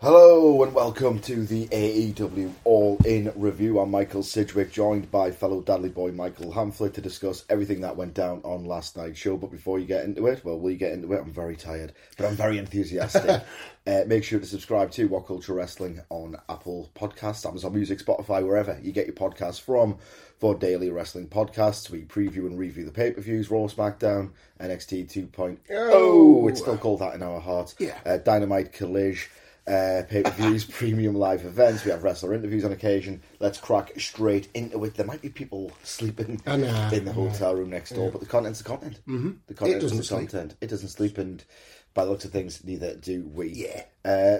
Hello and welcome to the AEW All In Review. I'm Michael Sidgwick, joined by fellow Dudley boy Michael Hamflett to discuss everything that went down on last night's show. But before you get into it, well, you get into it? I'm very tired, but I'm very enthusiastic. uh, make sure to subscribe to What Culture Wrestling on Apple Podcasts, Amazon Music, Spotify, wherever you get your podcasts from for daily wrestling podcasts. We preview and review the pay per views, Raw, SmackDown, NXT 2.0. Oh, it's still called that in our hearts. Yeah. Uh, Dynamite Collision uh, pay per views, premium live events. We have wrestler interviews on occasion. Let's crack straight into it. There might be people sleeping I know, in the I hotel room next door, but the content's the content. Mm-hmm. The content It doesn't is the sleep. content. It doesn't sleep, and by the looks of things, neither do we. Yeah. Uh,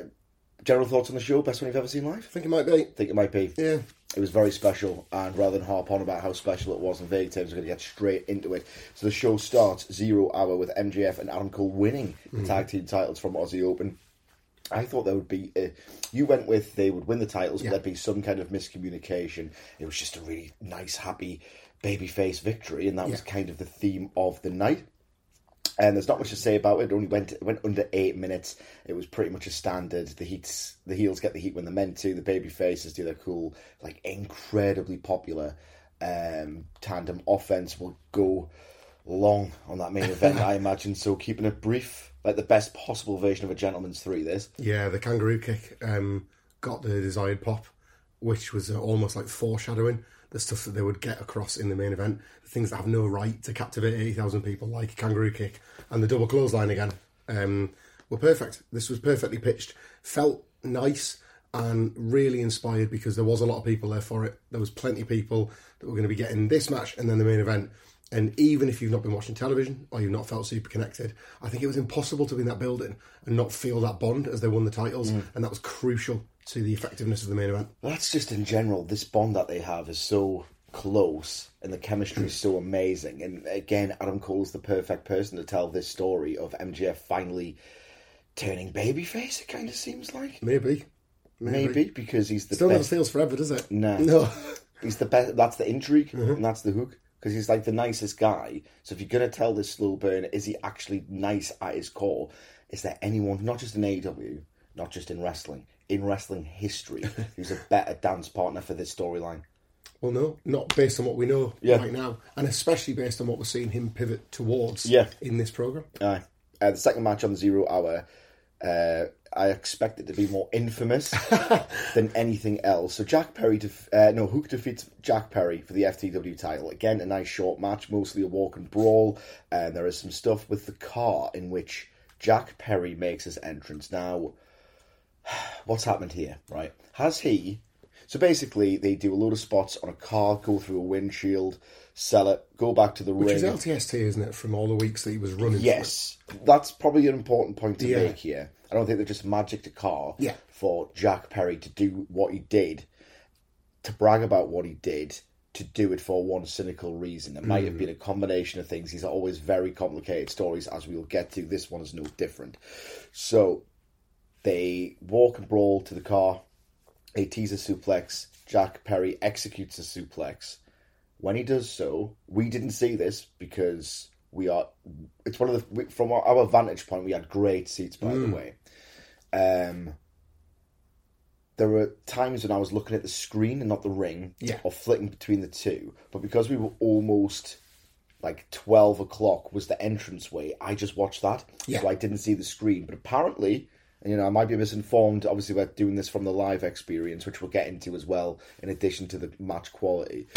general thoughts on the show? Best one you've ever seen live? I think it might be. think it might be. Yeah. It was very special, and rather than harp on about how special it was in vague terms, we're going to get straight into it. So the show starts zero hour with MJF and Adam Cole winning the tag team titles from Aussie Open. I thought there would be. A, you went with they would win the titles, Yeah. but there'd be some kind of miscommunication. It was just a really nice, happy babyface victory, and that was kind of the theme of the night. And there's not much to say about it. It only went it went under eight minutes. It was pretty much a standard. The heats, the heels get the heat when they're meant to. The baby faces do their cool, like incredibly popular um, tandem offense. Will go long on that main event, I imagine. So keeping it brief, like the best possible version of a gentleman's three. This Yeah, the kangaroo kick um, got the desired pop, which was uh, almost like foreshadowing the stuff that they would get across in the main event. The things that have no right to captivate 80,000 people, like kangaroo kick and the double clothesline again, um, were perfect. This was perfectly pitched. Felt nice and really inspired because there was a lot of people there for it. There was plenty of people that were going to be getting this match and then the main event. And even if you've not been watching television or you've not felt super connected, I think it was impossible to be in that building and not feel that bond as they won the titles. And that was crucial to the effectiveness of the main event. that's just in general. This bond that they have is so close, and the chemistry is so amazing. And again, Adam Cole's the perfect person to tell this story of MJF finally turning babyface. It kind of seems like Maybe. maybe, because he's the Still never best. feels forever, does it? No. No. He's the best. That's the intrigue, Mm-hmm. and that's the hook. Because he's like the nicest guy. So if you're gonna tell this slow burn, is he actually nice at his core? Is there anyone, not just in AEW, not just in wrestling, in wrestling history, who's a better dance partner for this storyline? Well, no, not based on what we know Yeah. right now, and especially based on what we're seeing him pivot towards Yeah. in this program. Aye. Uh, the second match on the zero hour, uh, I expect it to be more infamous than anything else. So Jack Perry, def- uh, no, Hook defeats Jack Perry for the FTW title. Again, a nice short match, mostly a walk and brawl. And there is some stuff with the car in which Jack Perry makes his entrance. Now, what's happened here, right? Has he? So basically, they do a load of spots on a car, go through a windshield, sell it, go back to the Which ring. is LTST, isn't it, from all the weeks that he was running? Yes, that's probably an important point to Yeah. make here. I don't think they just magicked a car Yeah. for Jack Perry to do what he did, to brag about what he did, to do it for one cynical reason. It might have Mm. been a combination of things. These are always very complicated stories, as we'll get to. This one is no different. So they walk and brawl to the car. They tease a suplex. Jack Perry executes a suplex. When he does so, we didn't see this because we are. It's one of the from our, our vantage point. We had great seats, by the way. Um, there were times when I was looking at the screen and not the ring, Yeah. or flicking between the two. But because we were almost like twelve o'clock was the entrance way. I just watched that, Yeah. so I didn't see the screen. But apparently, you know, I might be misinformed. Obviously, we're doing this from the live experience, which we'll get into as well, in addition to the match quality.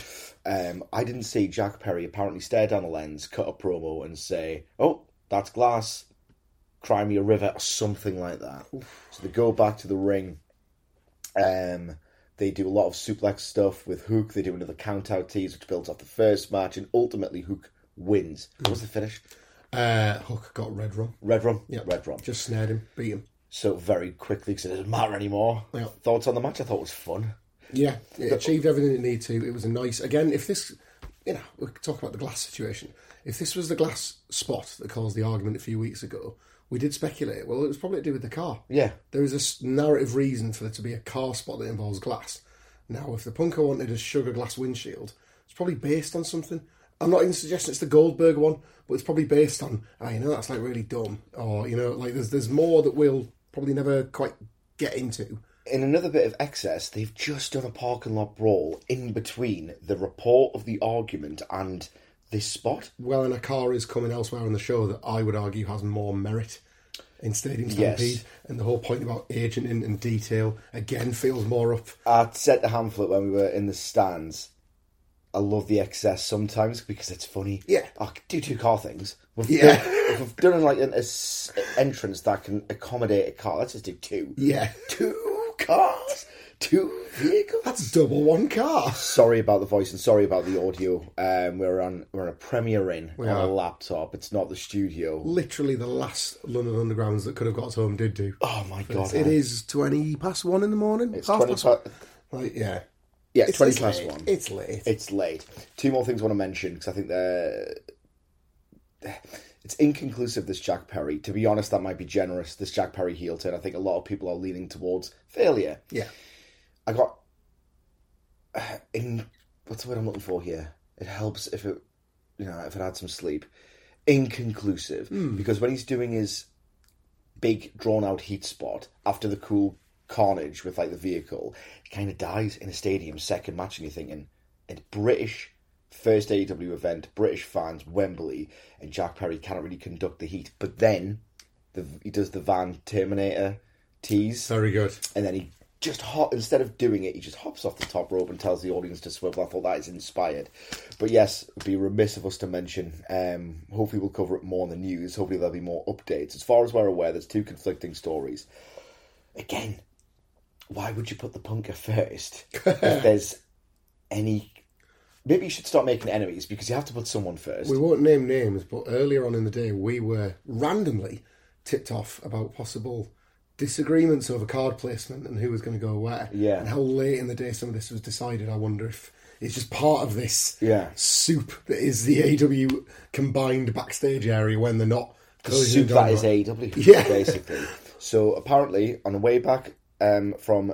Um, I didn't see Jack Perry apparently stare down the lens, cut a promo, and say, "Oh, that's glass." Cry me a river or something like that. So they go back to the ring. Um, they do a lot of suplex stuff with Hook. They do another count out tease, which builds off the first match, and ultimately Hook wins. What was the finish? Uh, Hook got red rum. Red rum? Yeah, Red rum. Just snared him, beat him. So very quickly, because it doesn't matter anymore. Yeah. Thoughts on the match? I thought it was fun. Yeah, it achieved everything it needed to. It was a nice. Again, if this, you know, we'll talk about the glass situation. If this was the glass spot that caused the argument a few weeks ago, we did speculate. Well, it was probably to do with the car. Yeah. there is a narrative reason for there to be a car spot that involves glass. Now, if the punker wanted a sugar glass windshield, it's probably based on something. I'm not even suggesting it's the Goldberg one, but it's probably based on, oh, you know, that's like really dumb. Or, you know, like there's, there's more that we'll probably never quite get into. In another bit of excess, they've just done a parking lot brawl in between the report of the argument and this spot. well, and a car is coming elsewhere on the show that I would argue has more merit in Stadium Yes. Stampede. And the whole point about agenting and detail again feels more up. I said to Hamflett when we were in the stands, I love the excess sometimes because it's funny. Yeah. I do two car things. We've Yeah. done, if we've done like an a s- entrance that can accommodate a car. Let's just do two. Yeah. Two cars, two vehicles. That's double one car. Sorry about the voice and sorry about the audio. Um, we're on we're on a Premiere in on are. a laptop. It's not the studio. Literally the last London Undergrounds that could have got us home did do. Oh my god! It is 20 past one in the morning. It's Half twenty. past- Pa- Like, yeah. yeah, It's, twenty it's past late. one. It's late. It's late. Two more things I want to mention because I think they're. It's inconclusive, this Jack Perry. To be honest, that might be generous. This Jack Perry heel turn. I think a lot of people are leaning towards failure. yeah. I got. In what's the word I'm looking for here? It helps if it, you know, if it had some sleep. Inconclusive hmm. because when he's doing his big drawn out heat spot after the cool carnage with like the vehicle, it kind of dies in a stadium second match, and you're thinking it's British first AEW event, British fans, Wembley, and Jack Perry cannot really conduct the heat. But then the, he does the Van Terminator tease Very good. and then he just hop instead of doing it, he just hops off the top rope and tells the audience to swivel. I thought that is inspired. But yes, it'd be remiss of us to mention. Um, hopefully, we'll cover it more in the news. Hopefully, there'll be more updates. As far as we're aware, there's two conflicting stories. Again, why would you put the punker first if there's any? Maybe you should start making enemies because you have to put someone first. We won't name names, but earlier on in the day, we were randomly tipped off about possible disagreements over card placement and who was going to go where. Yeah. And how late in the day some of this was decided. I wonder if it's just part of this Yeah. soup that is the AW combined backstage area when they're not. the soup that is AEW, Yeah. basically. So apparently, on the way back um, from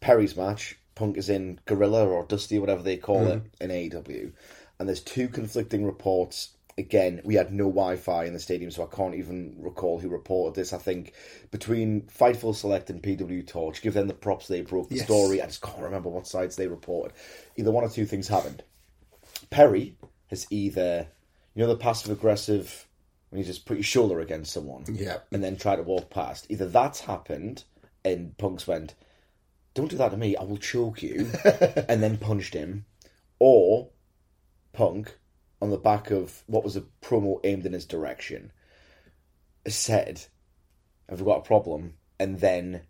Perry's match, Punk is in Gorilla or Dusty, whatever they call it, mm-hmm. in AEW, and there's two conflicting reports. Again, we had no Wi-Fi in the stadium, so I can't even recall who reported this. I think between Fightful Select and PW Torch, give them the props they broke the Yes. story. I just can't remember what sides they reported. Either one or two things happened. Perry has either, you know, the passive aggressive when you just put your shoulder against someone, Yeah. and then try to walk past. Either that's happened, and Punk's went, "Don't do that to me, I will choke you," and then punched him, or Punk, on the back of what was a promo aimed in his direction, said, "Have we got a problem?" and then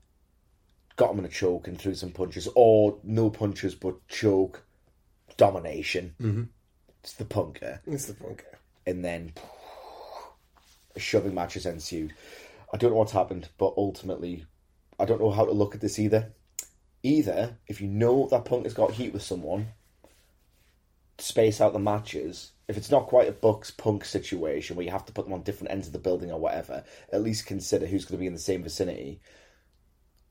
got him in a choke and threw some punches, or no punches but choke, domination. Mm-hmm. It's the punker, It's the punker. and then shoving matches ensued. I don't know what's happened, but ultimately, I don't know how to look at this either. Either, if you know that Punk has got heat with someone, space out the matches. If it's not quite a Bucks Punk situation where you have to put them on different ends of the building or whatever, at least consider who's going to be in the same vicinity.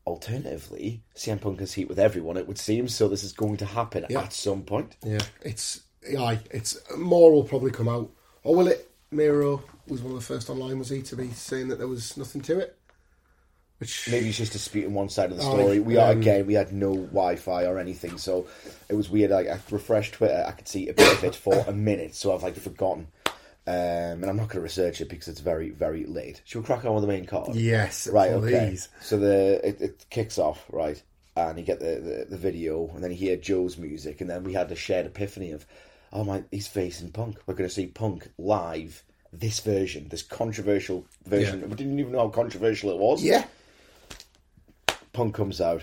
Alternatively, CM Punk has heat with everyone, it would seem, so this is going to happen Yeah. at some point. Yeah, it's aye, it's more will probably come out, or will it? Miro was one of the first online, was he, to be saying that there was nothing to it? Which maybe it's just disputing one side of the Oh, story. we are um, again, we had no Wi-Fi or anything, so it was weird. Like I refreshed Twitter, I could see a bit of it for a minute, so I've like forgotten. Um, and I'm not going to research it because it's very, very late. Should we crack on with the main card? Yes, Right, okay. So the it, it kicks off, right? And you get the, the, the video, and then you hear Joe's music, and then we had the shared epiphany of, oh my, he's facing Punk. We're going to see Punk live, this version, this controversial version. Yeah. We didn't even know how controversial it was. Yeah. Punk comes out,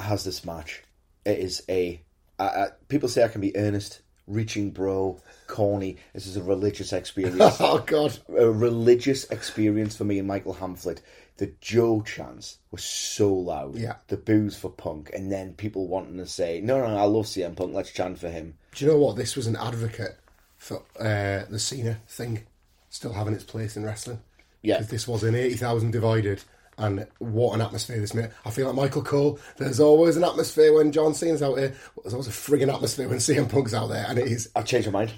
has this match. It is a. Uh, uh, people say I can be earnest, reaching bro, corny. This is a religious experience. Oh God. a religious experience for me and Michael Hamflett. The Joe chants were so loud. Yeah. The boos for Punk, and then people wanting to say, "No, no, I love CM Punk. Let's chant for him." Do you know what? This was an advocate for uh, the Cena thing still having its place in wrestling. Yeah. this was an 80,000 divided, and what an atmosphere this made. I feel like Michael Cole, there's always an atmosphere when John Cena's out here. There's always a frigging atmosphere when CM Punk's out there, and it is. I've changed my mind.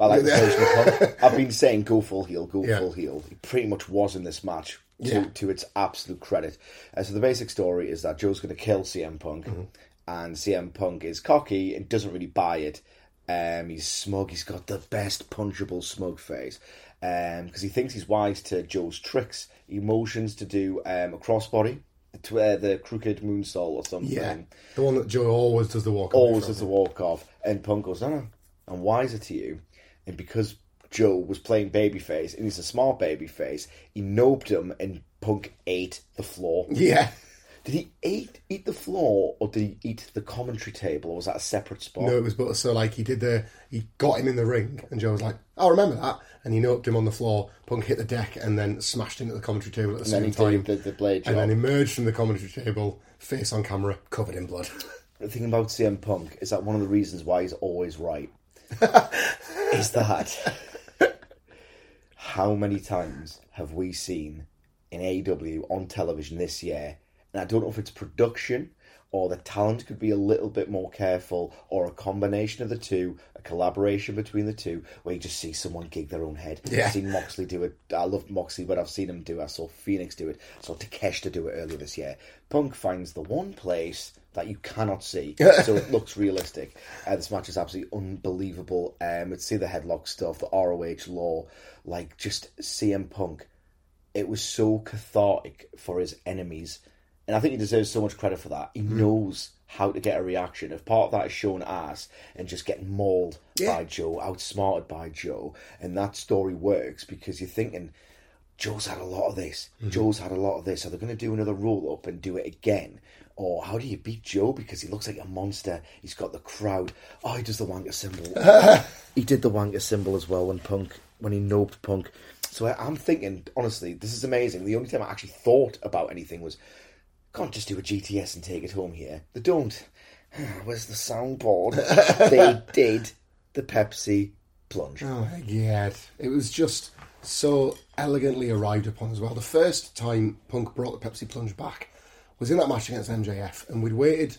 I like the version. I've been saying go full heel, go Yeah. full heel. He pretty much was in this match to, Yeah. to its absolute credit. Uh, so the basic story is that Joe's going to kill CM Punk, Mm-hmm. and CM Punk is cocky and doesn't really buy it. Um, he's smug. He's got the best punchable smug face because he thinks he's wise to Joe's tricks. He motions to do um, a crossbody, to, uh, the crooked moonsault or something Yeah. The one that Joe always does the walk always does the walk off, and Punk goes, no, no, I'm wiser to you. And because Joe was playing babyface, and he's a smart babyface, he noped him, and Punk ate the floor. Yeah. Did he eat eat the floor, or did he eat the commentary table, or was that a separate spot? No, it was but so like he did the he got him in the ring and Joe was like, "Oh, remember that?" And he noped him on the floor. Punk hit the deck and then smashed into the commentary table at the and then same he time. did the, the blade job. and then emerged from the commentary table, face on camera, covered in blood. the thing about CM Punk is that one of the reasons why he's always right is that how many times have we seen in AW on television this year? And I don't know if it's production or the talent could be a little bit more careful or a combination of the two, a collaboration between the two, where you just see someone gig their own head. Yeah. I've seen Moxley do it. I love Moxley, but I've seen him do it. I saw Fenix do it. I saw Takeshita do it earlier this year. Punk finds the one place that you cannot see, so it looks realistic. Uh, this match is absolutely unbelievable. Um, let's see the headlock stuff, the ROH law, like just CM Punk. It was so cathartic for his enemies, and I think he deserves so much credit for that. He mm. knows how to get a reaction. If part of that is showing ass and just getting mauled Yeah. by Joe, outsmarted by Joe, and that story works because you're thinking. Joe's had a lot of this. Mm-hmm. Joe's had a lot of this. Are they going to do another roll up and do it again? Or how do you beat Joe because he looks like a monster? He's got the crowd. Oh, he does the wanker symbol. he did the wanker symbol as well when Punk when he noped Punk. So I'm thinking honestly, this is amazing. The only time I actually thought about anything was, can't just do a GTS and take it home here. They don't. Where's the soundboard? they did the Pepsi plunge. Oh my god. It was just so elegantly arrived upon as well. The first time Punk brought the Pepsi plunge back was in that match against MJF, and we'd waited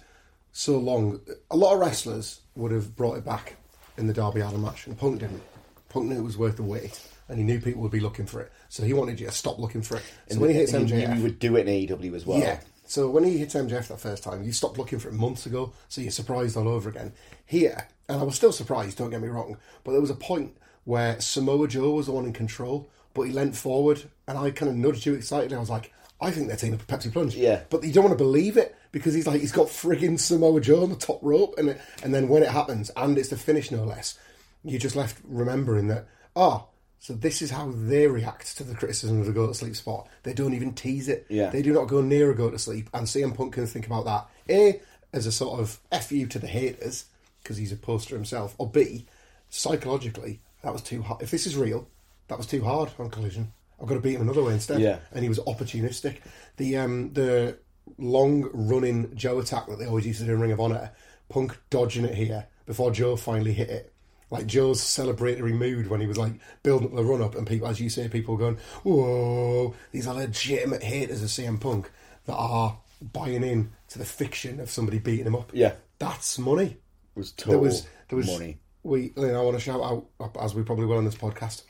so long. A lot of wrestlers would have brought it back in the Darby Allin match, and Punk didn't. Punk knew it was worth the wait, and he knew people would be looking for it, so he wanted you to stop looking for it. So when he hits And you MJF, you would do it in AEW as well. yeah. So when he hits MJF that first time, you stopped looking for it months ago, so you're surprised all over again. Here, and I was still surprised, don't get me wrong, but there was a point where Samoa Joe was the one in control, but he leant forward, and I kind of nudged you excitedly. I was like, I think they're taking up a Pepsi plunge. Yeah. But you don't want to believe it because he's like, he's got frigging Samoa Joe on the top rope, and it, and then when it happens, and it's the finish no less, you're just left remembering that, ah, so this is how they react to the criticism of the go to sleep spot. They don't even tease it. Yeah. They do not go near a go to sleep. And CM Punk can think about that. A, as a sort of F you to the haters, because he's a poster himself. Or B, psychologically, that was too hard. If this is real, that was too hard on Collision. I've got to beat him another way instead. Yeah. And he was opportunistic. The um, the long running Joe attack that they always used to do in Ring of Honor, Punk dodging it here before Joe finally hit it. Like Joe's celebratory mood when he was like building up the run up, and people, as you say, people going, "Whoa!" These are legitimate haters of CM Punk that are buying in to the fiction of somebody beating him up. Yeah. that's money. It was total There was there was money. We, you know, I want to shout out as we probably will on this podcast.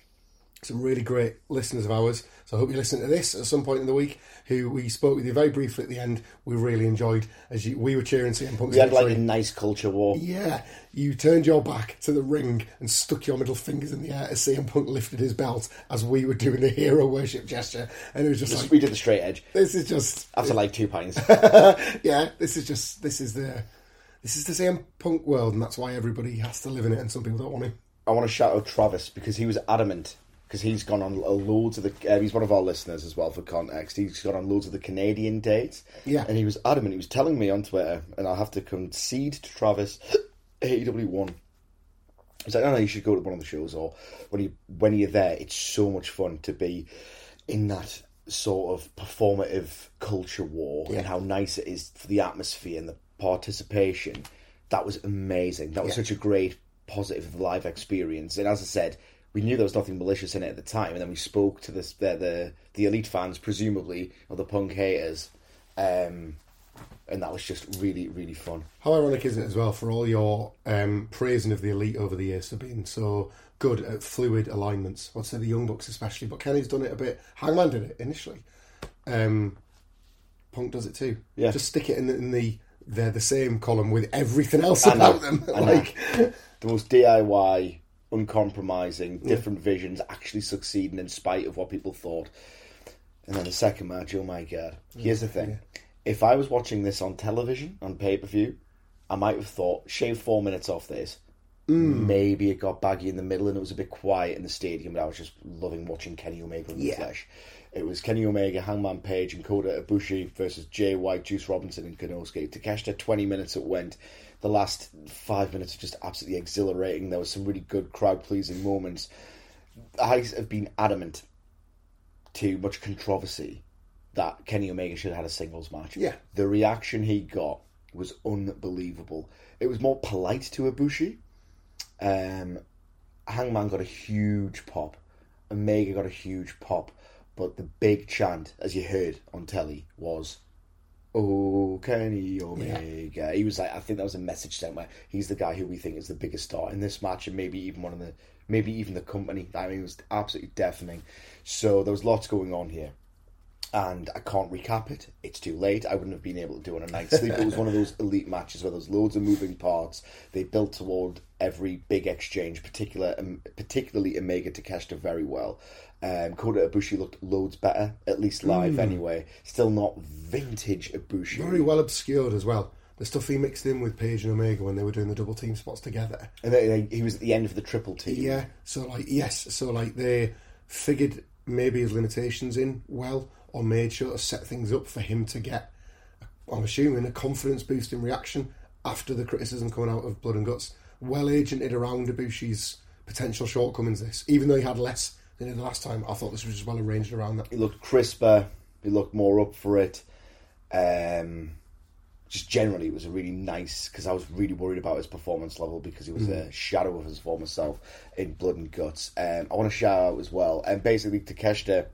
Some really great listeners of ours. So I hope you listen to this at some point in the week. Who we spoke with you very briefly at the end. We really enjoyed as you, we were cheering CM Punk's We had like a nice culture war. Yeah, you turned your back to the ring and stuck your middle fingers in the air as CM Punk lifted his belt as we were doing the hero worship gesture, and it was just like we did the straight edge this is just after like two pints. yeah, this is just this is the this is the CM Punk world, and that's why everybody has to live in it, and some people don't want to. I want to shout out Travis because he was adamant because he's gone on loads of the. Uh, he's one of our listeners as well for context. He's gone on loads of the Canadian dates. Yeah. and he was adamant. He was telling me on Twitter, and I'll have to concede to Travis. AEW one. He's like, no, no, you should go to one of the shows, or when you when you're there, it's so much fun to be in that sort of performative culture war, and how nice it is for the atmosphere and the participation. That was amazing. That was Yeah. such a great positive live experience. And as I said, we knew there was nothing malicious in it at the time, and then we spoke to this, the the, the elite fans, presumably, or the punk haters, um, and that was just really really fun. How ironic is it as well for all your um, praising of the elite over the years for being so good at fluid alignments? I'd say the Young Bucks especially, but Kenny's done it a bit. Hangman did it initially. Um, Punk does it too. Yeah. just stick it in the, in the they're the same column with everything else about them. Like The most DIY, uncompromising, different visions actually succeeding in spite of what people thought. And then the second match, oh my god! Here's the mm, thing: if I was watching this on television on pay per view, I might have thought shave four minutes off this. Mm. Maybe it got baggy in the middle and it was a bit quiet in the stadium, but I was just loving watching Kenny Omega in the flesh. It was Kenny Omega, Hangman Page, and Kota Ibushi versus Jay White, Juice Robinson, and Konosuke. Takeshita, 20 minutes it went. The last five minutes were just absolutely exhilarating. There was some really good crowd pleasing moments. I have been adamant to much controversy that Kenny Omega should have had a singles match. Yeah. The reaction he got was unbelievable. It was more polite to Ibushi. Um, Hangman got a huge pop. Omega got a huge pop. But the big chant, as you heard on telly, was Oh, Kenny Omega. He was like, I think that was a message sent where he's the guy who we think is the biggest star in this match, and maybe even one of the, maybe even the company. I mean, it was absolutely deafening. So there was lots going on here, and I can't recap it. It's too late. I wouldn't have been able to do it on a night's sleep. It was one of those elite matches where there's loads of moving parts. They built toward every big exchange, particular, um, particularly Omega to Takeshita very well. Um, Kota Ibushi looked loads better, at least live anyway. Still not vintage Ibushi. very well obscured as well. The stuff he mixed in with Page and Omega when they were doing the double team spots together. And he was at the end of the triple team. Yeah, so like yes, so like they figured maybe his limitations in well, or made sure to set things up for him to get. I'm assuming a confidence boosting reaction after the criticism coming out of Blood and Guts. Well agented around Ibushi's potential shortcomings. This, even though he had less the last time, I thought this was well arranged around that. He looked crisper. He looked more up for it. Um, just generally, it was a really nice because I was really worried about his performance level because he was a shadow of his former self in Blood and Guts. Um, I want to shout out as well, and basically Takeshita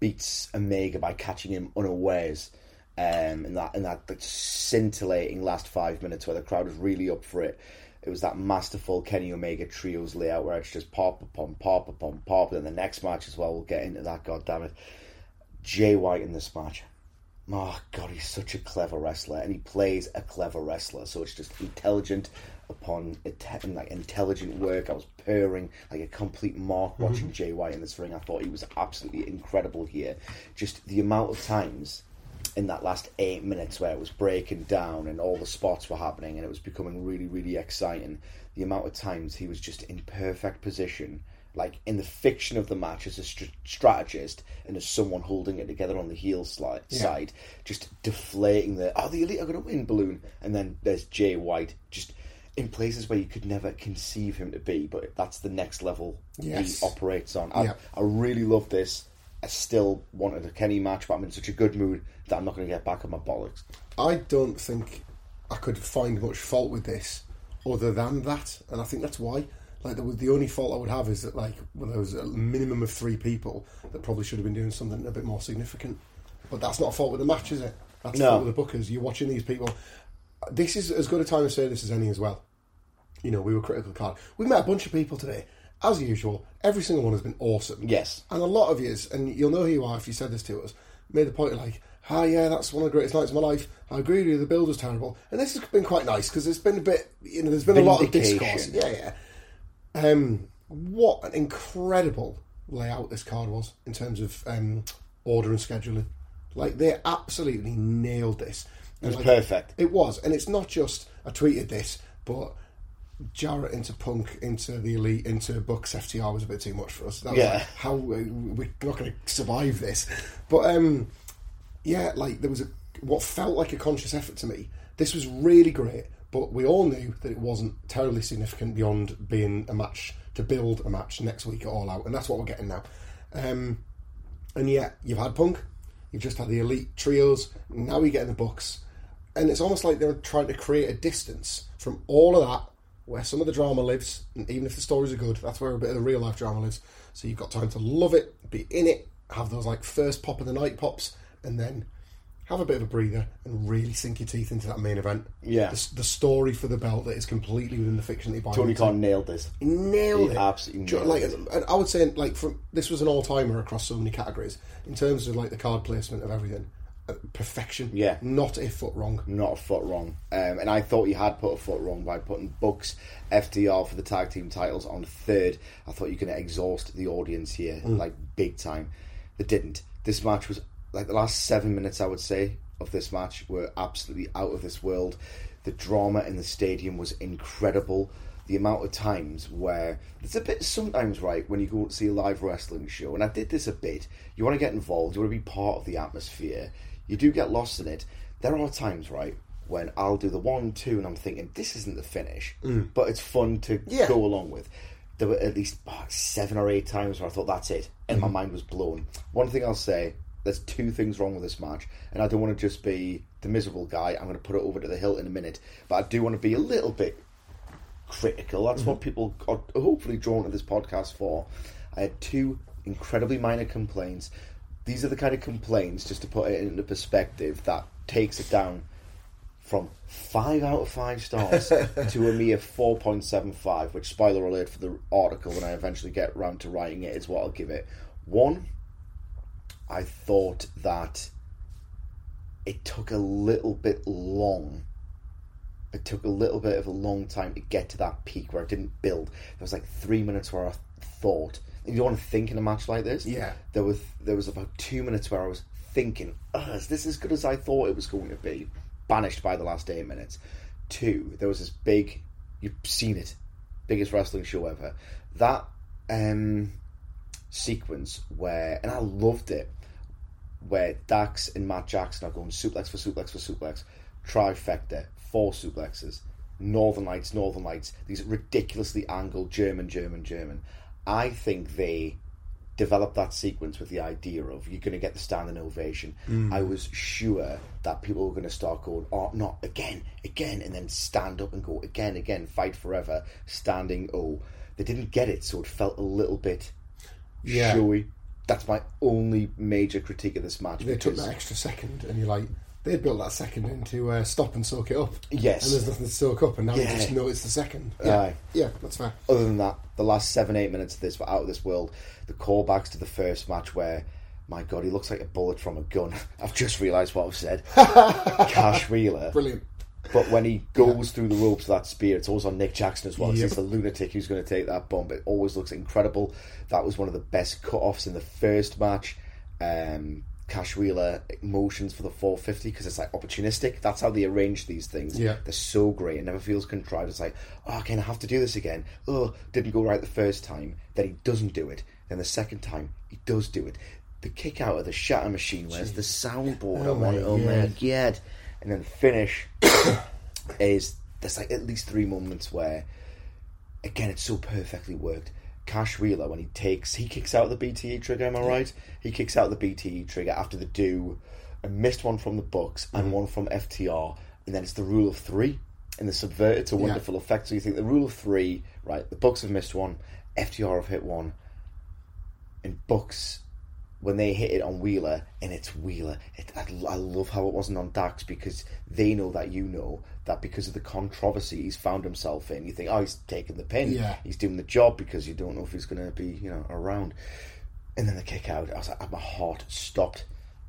beats Omega by catching him unawares. Um, in that in that like, scintillating last five minutes where the crowd was really up for it. It was that masterful Kenny Omega trios layout where it's just pop upon pop upon pop. And the next match as well, we'll get into that. God damn it, Jay White in this match. Oh god, he's such a clever wrestler, and he plays a clever wrestler. So it's just intelligent upon like intelligent work. I was purring like a complete mark watching mm-hmm. Jay White in this ring. I thought he was absolutely incredible here. Just the amount of times in that last eight minutes where it was breaking down and all the spots were happening and it was becoming really, really exciting. The amount of times he was just in perfect position, like in the fiction of the match as a str- strategist and as someone holding it together on the heel sli- side, just deflating the oh the elite are going to win balloon, and then there's Jay White just. In places where you could never conceive him to be, but that's the next level Yes. he operates on. I, Yeah. I really love this. I still wanted a Kenny match, but I'm in such a good mood that I'm not going to get back on my bollocks. I don't think I could find much fault with this other than that, and I think that's why. Like, the, the only fault I would have is that, like, well, there was a minimum of three people that probably should have been doing something a bit more significant. But that's not a fault with the match, is it? That's No. a fault with the bookers. You're watching these people. This is as good a time to say this as any as well. You know, we were critical card. We met a bunch of people today, as usual, every single one has been awesome. Yes. And a lot of yous, and you'll know who you are if you said this to us, made the point of like, ah, yeah, that's one of the greatest nights of my life. I agree with you, the build was terrible. And this has been quite nice because there's been a bit, you know, there's been a lot of discourse. Yeah, yeah. Um, what an incredible layout this card was in terms of um, order and scheduling. Like, they absolutely nailed this. It was And, perfect. It was. And it's not just, I tweeted this, but Jarrett into Punk, into the Elite, into Bucks FTR was a bit too much for us. Yeah. like, how uh, we're not going to survive this. But um, yeah, like there was a what felt like a conscious effort to me. This was really great, but we all knew that it wasn't terribly significant beyond being a match to build a match next week at All Out, and that's what we're getting now. Um, and yet, you've had Punk, you've just had the Elite trios, now we get in the Bucks, and it's almost like they're trying to create a distance from all of that where some of the drama lives, and even if the stories are good, that's where a bit of the real life drama lives. So you've got time to love it, be in it, have those like first pop of the night pops, and then have a bit of a breather and really sink your teeth into that main event. Yeah. the, the story for the belt that is completely within the fiction that you buy. Tony into. Khan nailed this. He nailed He it. absolutely nailed like, it. and I would say, like, from this was an all timer across so many categories in terms of like the card placement of everything. Perfection. Yeah. not a foot wrong. not a foot wrong. Um, and I thought he had put a foot wrong by putting Bucks FTR for the tag team titles on third. I thought you're going to exhaust the audience here, like big time. They didn't. This match was like the last seven minutes, I would say, of this match were absolutely out of this world. The drama in the stadium was incredible. The amount of times where it's a bit sometimes right when you go to see a live wrestling show, and I did this a bit. You want to get involved, you want to be part of the atmosphere. You do get lost in it. There are times, right, when I'll do the one, two, and I'm thinking this isn't the finish, mm. but it's fun to Yeah. go along with. There were at least oh, seven or eight times where I thought that's it, and my mm. mind was blown. One thing I'll say: there's two things wrong with this match, and I don't want to just be the miserable guy. I'm going to put it over to the hill in a minute, but I do want to be a little bit critical. That's what mm-hmm. people are hopefully drawn to this podcast for. I had two incredibly minor complaints. These are the kind of complaints, just to put it into perspective, that takes it down from five out of five stars to a mere four point seven five. Which, spoiler alert for the article, when I eventually get round to writing it, is what I'll give it. One, I thought that it took a little bit long it took a little bit of a long time to get to that peak where it didn't build. There was like three minutes where I thought, you don't want to think in a match like this. Yeah. There was there was about two minutes where I was thinking, oh, is this as good as I thought it was going to be? Banished by the last eight minutes. Two, there was this big, you've seen it, biggest wrestling show ever. That um, sequence where, and I loved it, where Dax and Matt Jackson are going suplex for suplex for suplex, trifecta, four suplexes, Northern Lights, Northern Lights, these ridiculously angled German, German, German. I think they developed that sequence with the idea of you're going to get the standing ovation. Mm. I was sure that people were going to start going, oh, not again, again, and then stand up and go again, again, fight forever, standing oh. They didn't get it, so it felt a little bit Yeah. showy. That's my only major critique of this match. They took that extra second, and you're like, they built that second in to uh, stop and soak it up. Yes. and there's nothing to soak up, and now you Yeah. just know it's the second. Yeah, Aye. yeah, that's fair. other than that, the last seven, eight minutes of this were out of this world. The callbacks to the first match where, my God, he looks like a bullet from a gun. I've just realised what I've said. Cash Wheeler. Brilliant. But when he goes through the ropes of that spear, it's always on Nick Jackson as well. Yep. He's the lunatic who's going to take that bump. It always looks incredible. That was one of the best cut-offs in the first match. Um, Cash Wheeler motions for the 450 because it's like opportunistic. That's how they arrange these things. Yeah. They're so great. It never feels contrived. It's like, oh, again, I have to do this again. Oh, didn't go right the first time. Then he doesn't do it. Then the second time, he does do it. The kick out of the shatter machine, where's the soundboard? Oh I want my it. Oh my god! And then the finish is there's like at least three moments where, again, it's so perfectly worked. Cash Wheeler when he takes he kicks out the BTE trigger. Am I right? He kicks out the BTE trigger after the do a missed one from the Bucks and mm. one from FTR, and then it's the rule of three, and the subverted to wonderful effect. So you think the rule of three, right? The Bucks have missed one, FTR have hit one, and Bucks when they hit it on Wheeler, and it's Wheeler. It, I, I love how it wasn't on Dax because they know that you know that because of the controversy he's found himself in. You think, oh, he's taking the pin. Yeah. He's doing the job because you don't know if he's going to be, you know, around. And then the kick out, I was like, my heart stopped.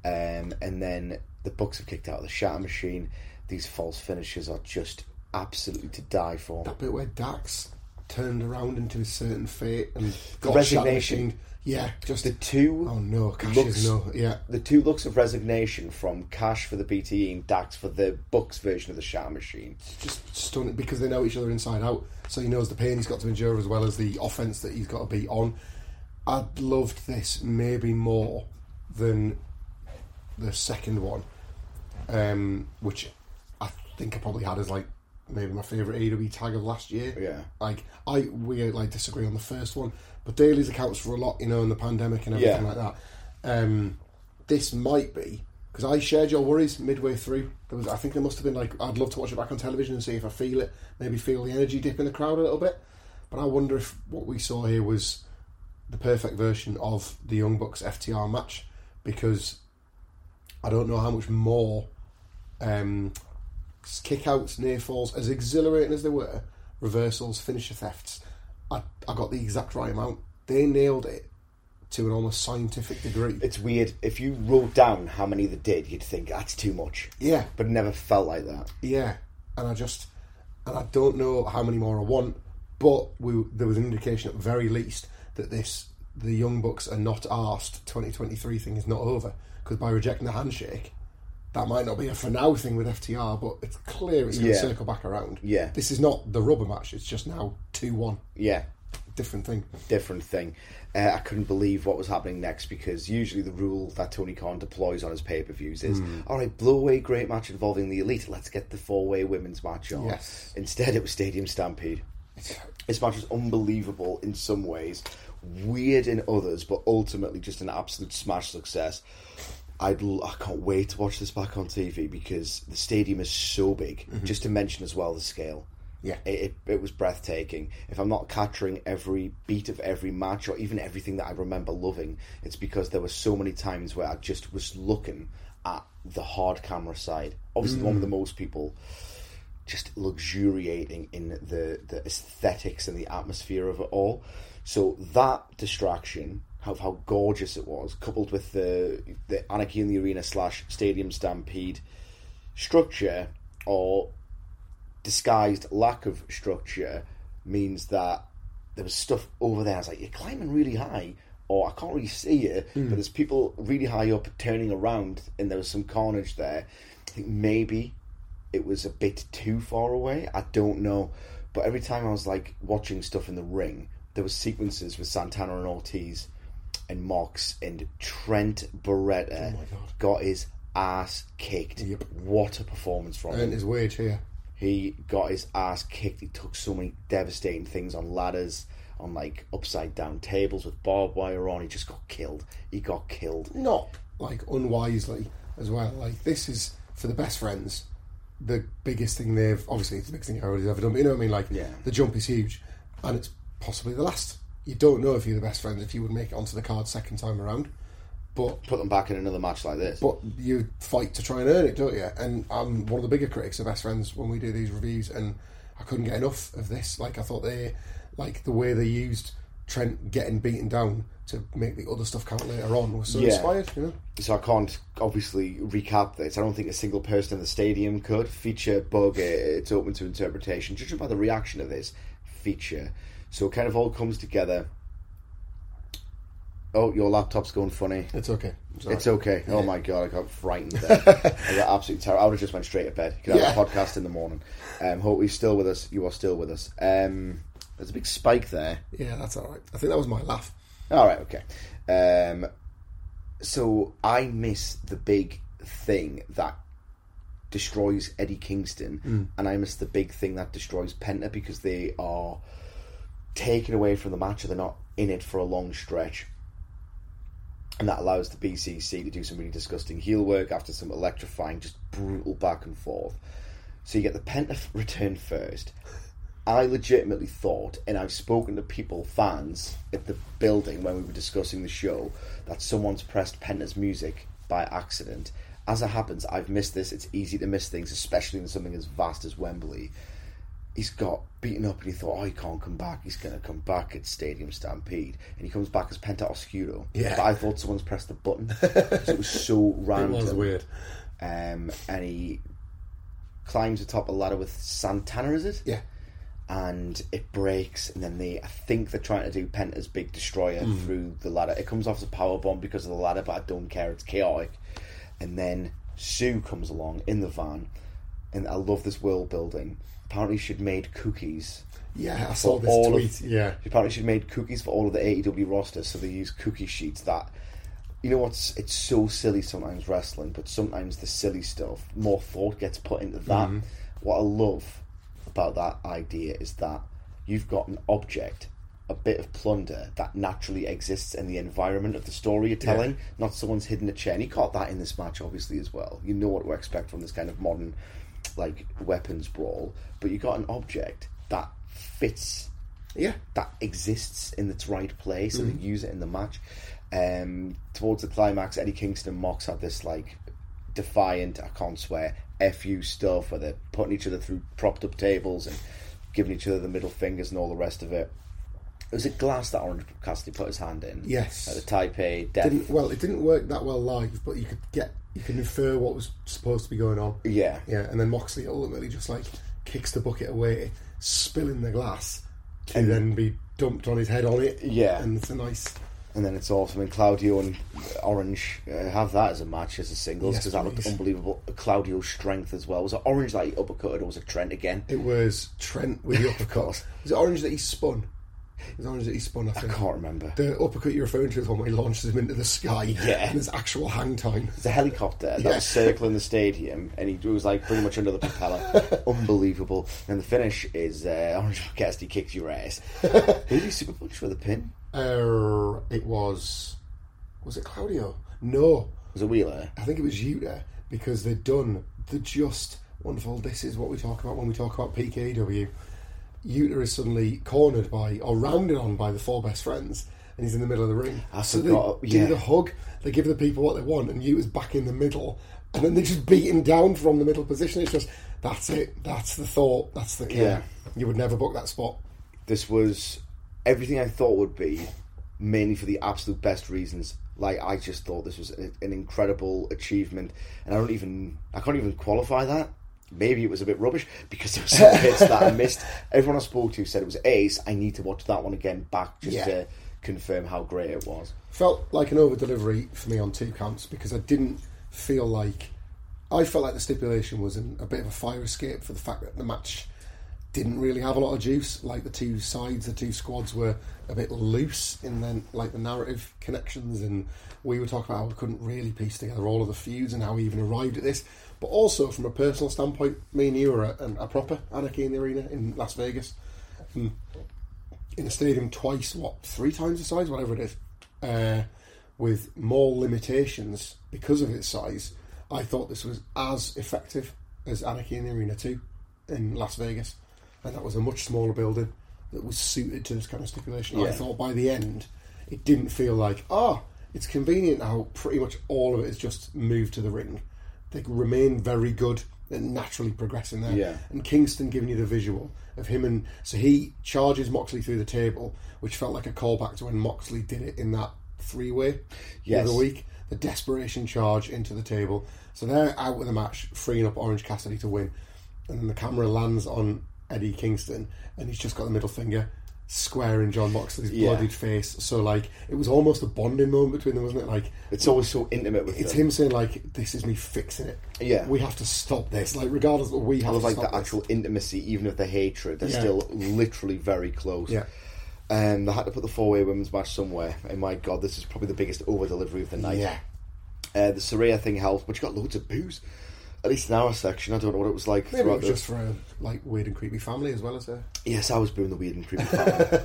Um, and then the Bucks have kicked out of the shatter machine. These false finishes are just absolutely to die for. That bit where Dax turned around into a certain fate and got resignation. Shatter Machined. Yeah, just The two Oh no, Cash looks, is no. Yeah, the two looks of resignation from Cash for the BTE and Dax for the Bucks version of the Shatter Machine. just stunning because they know each other inside out. So he knows the pain he's got to endure as well as the offense that he's got to be on. I'd loved this maybe more than the second one, um, which I think I probably had as like maybe my favourite AEW tag of last year. Yeah. like I we like disagree on the first one, but Daly's accounts for a lot, you know, in the pandemic and everything Yeah. like that. Um, this might be because I shared your worries midway through. There was, I think there must have been like, I'd love to watch it back on television and see if I feel it, maybe feel the energy dip in the crowd a little bit. But I wonder if what we saw here was the perfect version of the Young Bucks FTR match because I don't know how much more um, kickouts, near falls, as exhilarating as they were, reversals, finisher thefts. I, I got the exact right amount. They nailed it to an almost scientific degree. It's weird. If you wrote down how many they did, you'd think that's too much. yeah, But it never felt like that. yeah, and I just and I don't know how many more I want, but we, there was an indication at the very least that this the Young Bucks are not asked. Twenty twenty three thing is not over because by rejecting the handshake, that might not be a for now thing with FTR, but it's clear it's going to Yeah. circle back around. Yeah. this is not the rubber match; it's just now two one, Yeah, different thing. different thing. Uh, I couldn't believe what was happening next because usually the rule that Tony Khan deploys on his pay per views is all right, blow away great match involving the elite. Let's get the four way women's match on. Yes. Instead, it was Stadium Stampede. This match was unbelievable in some ways, weird in others, but ultimately just an absolute smash success. I'd, I can't wait to watch this back on TV because the stadium is so big. Mm-hmm. Just to mention as well the scale. Yeah. It, it, it was breathtaking. If I'm not capturing every beat of every match or even everything that I remember loving, it's because there were so many times where I just was looking at the hard camera side. Obviously, the one with the mm. most people just luxuriating in the, the aesthetics and the atmosphere of it all. So that distraction of how gorgeous it was, coupled with the the Anarchy in the Arena slash Stadium Stampede structure or disguised lack of structure, means that there was stuff over there. I was like, you're climbing really high, or I can't really see you, but hmm. there's people really high up turning around, and there was some carnage there. I think maybe it was a bit too far away. I don't know, but every time I was like watching stuff in the ring, there was sequences with Santana and Ortiz and Mox and Trent Beretta oh got his ass kicked. Yep. What a performance from him! Earned his wage here. He got his ass kicked. He took so many devastating things on ladders, on like upside down tables with barbed wire on. He just got killed. He got killed. not like unwisely as well. Like this is for the best friends, the biggest thing they've obviously it's the biggest thing Harold has ever done. But you know what I mean? Like Yeah. the jump is huge, and it's possibly the last. You don't know if you're the best friends if you would make it onto the card second time around, but Put them back in another match like this. but you fight to try and earn it, don't you? And I'm one of the bigger critics of Best Friends when we do these reviews, and I couldn't get enough of this. Like I thought they, like the way they used Trent getting beaten down to make the other stuff count later on was so Yeah. inspired. You know, so I can't obviously recap this. I don't think a single person in the stadium could. Feature bug, uh, it's open to interpretation. Judging by the reaction of this feature, so it kind of all comes together. Oh, your laptop's going funny. it's okay. It's, It's okay. Oh my god, I got frightened there. I got absolutely terrible. I would have just went straight to bed. Could have Yeah. a podcast in the morning. Um, hope you're still with us. You are still with us. Um, there's a big spike there. Yeah, that's all right. I think that was my laugh. All right, okay. Um, so I miss the big thing that destroys Eddie Kingston, and I miss the big thing that destroys Penta because they are taken away from the match, or they're not in it for a long stretch. And that allows the BCC to do some really disgusting heel work after some electrifying, just brutal back and forth. So you get the Penta return first, I legitimately thought, and I've spoken to people, fans at the building when we were discussing the show, that someone's pressed Penta's music by accident. As it happens, I've missed this. It's easy to miss things, especially in something as vast as Wembley. He's got beaten up and he thought, oh, he can't come back. He's going to come back at Stadium Stampede. And he comes back as Penta Oscuro. Yeah. But I thought someone's pressed the button. it was so random. It was weird. Um, and he climbs atop a ladder with Santana, is it? Yeah. and it breaks, and then they I think they're trying to do Penta's big destroyer Mm. through the ladder. It comes off as a power bomb because of the ladder, but I don't care. It's chaotic. And then Sue comes along in the van, and I love this world building. Apparently, she'd made cookies. Yeah, I saw this all tweet. Of, yeah. apparently she'd made cookies for all of the AEW rosters, so they use cookie sheets that. You know what's? It's so silly sometimes wrestling, but sometimes the silly stuff, more thought gets put into that. Mm-hmm. What I love about that idea is that you've got an object, a bit of plunder that naturally exists in the environment of the story you're telling, not someone's hidden a chair. And you caught that in this match, obviously, as well. You know what to expect from this kind of modern, like, weapons brawl, but you got an object that fits Yeah. that exists in its right place and Mm-hmm. they use it in the match. Um, towards the climax, Eddie Kingston and Mox this like defiant, I can't swear, fu stuff where they're putting each other through propped up tables and giving each other the middle fingers and all the rest of it. It was a glass that Orange Cassidy put his hand in. Yes. At the Taipei Death. Didn't, well, it didn't work that well live, but you could get you can infer what was supposed to be going on. Yeah. Yeah, and then Moxley ultimately just like kicks the bucket away, spilling the glass to then be dumped on his head on it. Yeah. and it's a nice. And then it's awesome. And Claudio and Orange uh, have that as a match as a singles Yes, because that looked unbelievable. Claudio's strength as well. Was it Orange that he uppercutted or was it Trent again? It was Trent with the uppercut. was it orange that he spun? It was orange that he spun. I I can't remember. The uppercut you're referring to is one where he launches him into the sky. Yeah. and there's actual hang time. It's a helicopter that Yeah. was circling the stadium, and he was like pretty much under the propeller. Unbelievable. And the finish is uh, Orange Cassidy kicks your ass. Who did he super punch for the pin? Uh, it was. Was it Claudio? No, Was it Wheeler? I think it was Yuta because they'd done the just wonderful. This is what we talk about when we talk about PKW. Yuta is suddenly cornered by or rounded on by the four best friends, and he's in the middle of the ring. I so forgot, they yeah. do the hug. They give the people what they want, and Yuta's back in the middle, and then they just beat him down from the middle position. It's just that's it. That's the thought. That's the care. Yeah. You would never book that spot. This was everything I thought would be, mainly for the absolute best reasons. Like I just thought this was an incredible achievement, and I don't even I can't even qualify that. Maybe it was a bit rubbish because there were some bits that I missed. Everyone I spoke to said it was ace. I need to watch that one again back just Yeah. to confirm how great it was. felt like an over delivery for me on two counts because I didn't feel like I felt like the stipulation was an, a bit of a fire escape for the fact that the match didn't really have a lot of juice. Like the two sides, the two squads were a bit loose in then like the narrative connections, and we were talking about how we couldn't really piece together all of the feuds and how we even arrived at this. But also from a personal standpoint, me and you were at a, a proper Anarchy in the Arena in Las Vegas. Hmm. In a stadium twice, what, three times the size, whatever it is, uh, with more limitations because of its size. I thought this was as effective as Anarchy in the Arena 2 in Las Vegas. And that was a much smaller building that was suited to this kind of stipulation. I thought by the end, it didn't feel like, ah, it's convenient how pretty much all of it is just moved to the ring. They remain very good and naturally progressing there. Yeah. And Kingston giving you the visual of him and so he charges Moxley through the table, which felt like a callback to when Moxley did it in that three way Yes. the other week. The desperation charge into the table. So they're out with the match, freeing up Orange Cassidy to win. And then the camera lands on Eddie Kingston and he's just got the middle finger square in Jon Moxley's Yeah. bloodied face. So like it was almost a bonding moment between them, wasn't it? Like It's always so intimate with it's them. him saying like, "This is me fixing it. Yeah. we have to stop this. Like, regardless, of we have I like the this. actual intimacy, even if the hatred, they're Yeah. still literally very close. Yeah. Um, they had to put the four way women's match somewhere, and my god, this is probably the biggest over delivery of the night. Yeah, Uh, the Saraya thing helped, but you got loads of booze. At least in our section, I don't know what it was like. maybe it was the- just for a like weird and creepy family as well as her. Yes, I was booing the weird and creepy family.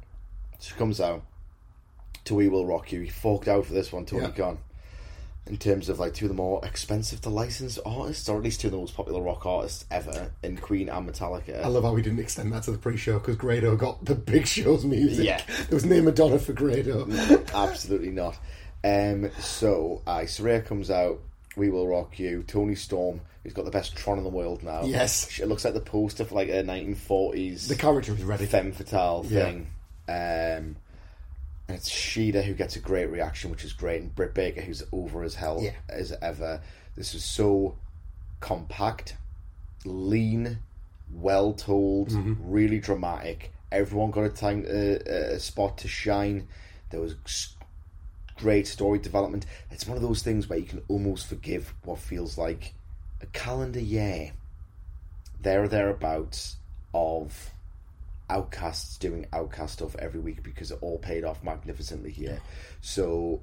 she comes out to We Will Rock You. He forked out for this one, Tony Yeah. Khan. in terms of like two of the more expensive to license artists, or at least two of the most popular rock artists ever in Queen and Metallica. I love how we didn't extend that to the pre-show because Grado got the big show's music. Yeah. there was no Madonna for Grado. Absolutely not. Um, so, uh, Saraya comes out. We will rock you. Toni Storm, who's got the best Tron in the world now. Yes. it looks like the poster for like a 1940s The character was ready. femme fatale Yeah. thing. Um, and it's Shida who gets a great reaction, which is great, and Britt Baker who's over as hell Yeah. as ever. This is so compact, lean, well told, Mm-hmm. really dramatic. Everyone got a time, uh, a spot to shine. There was great story development. It's one of those things where you can almost forgive what feels like a calendar year, there or thereabouts, of outcasts doing outcast stuff every week because it all paid off magnificently here. So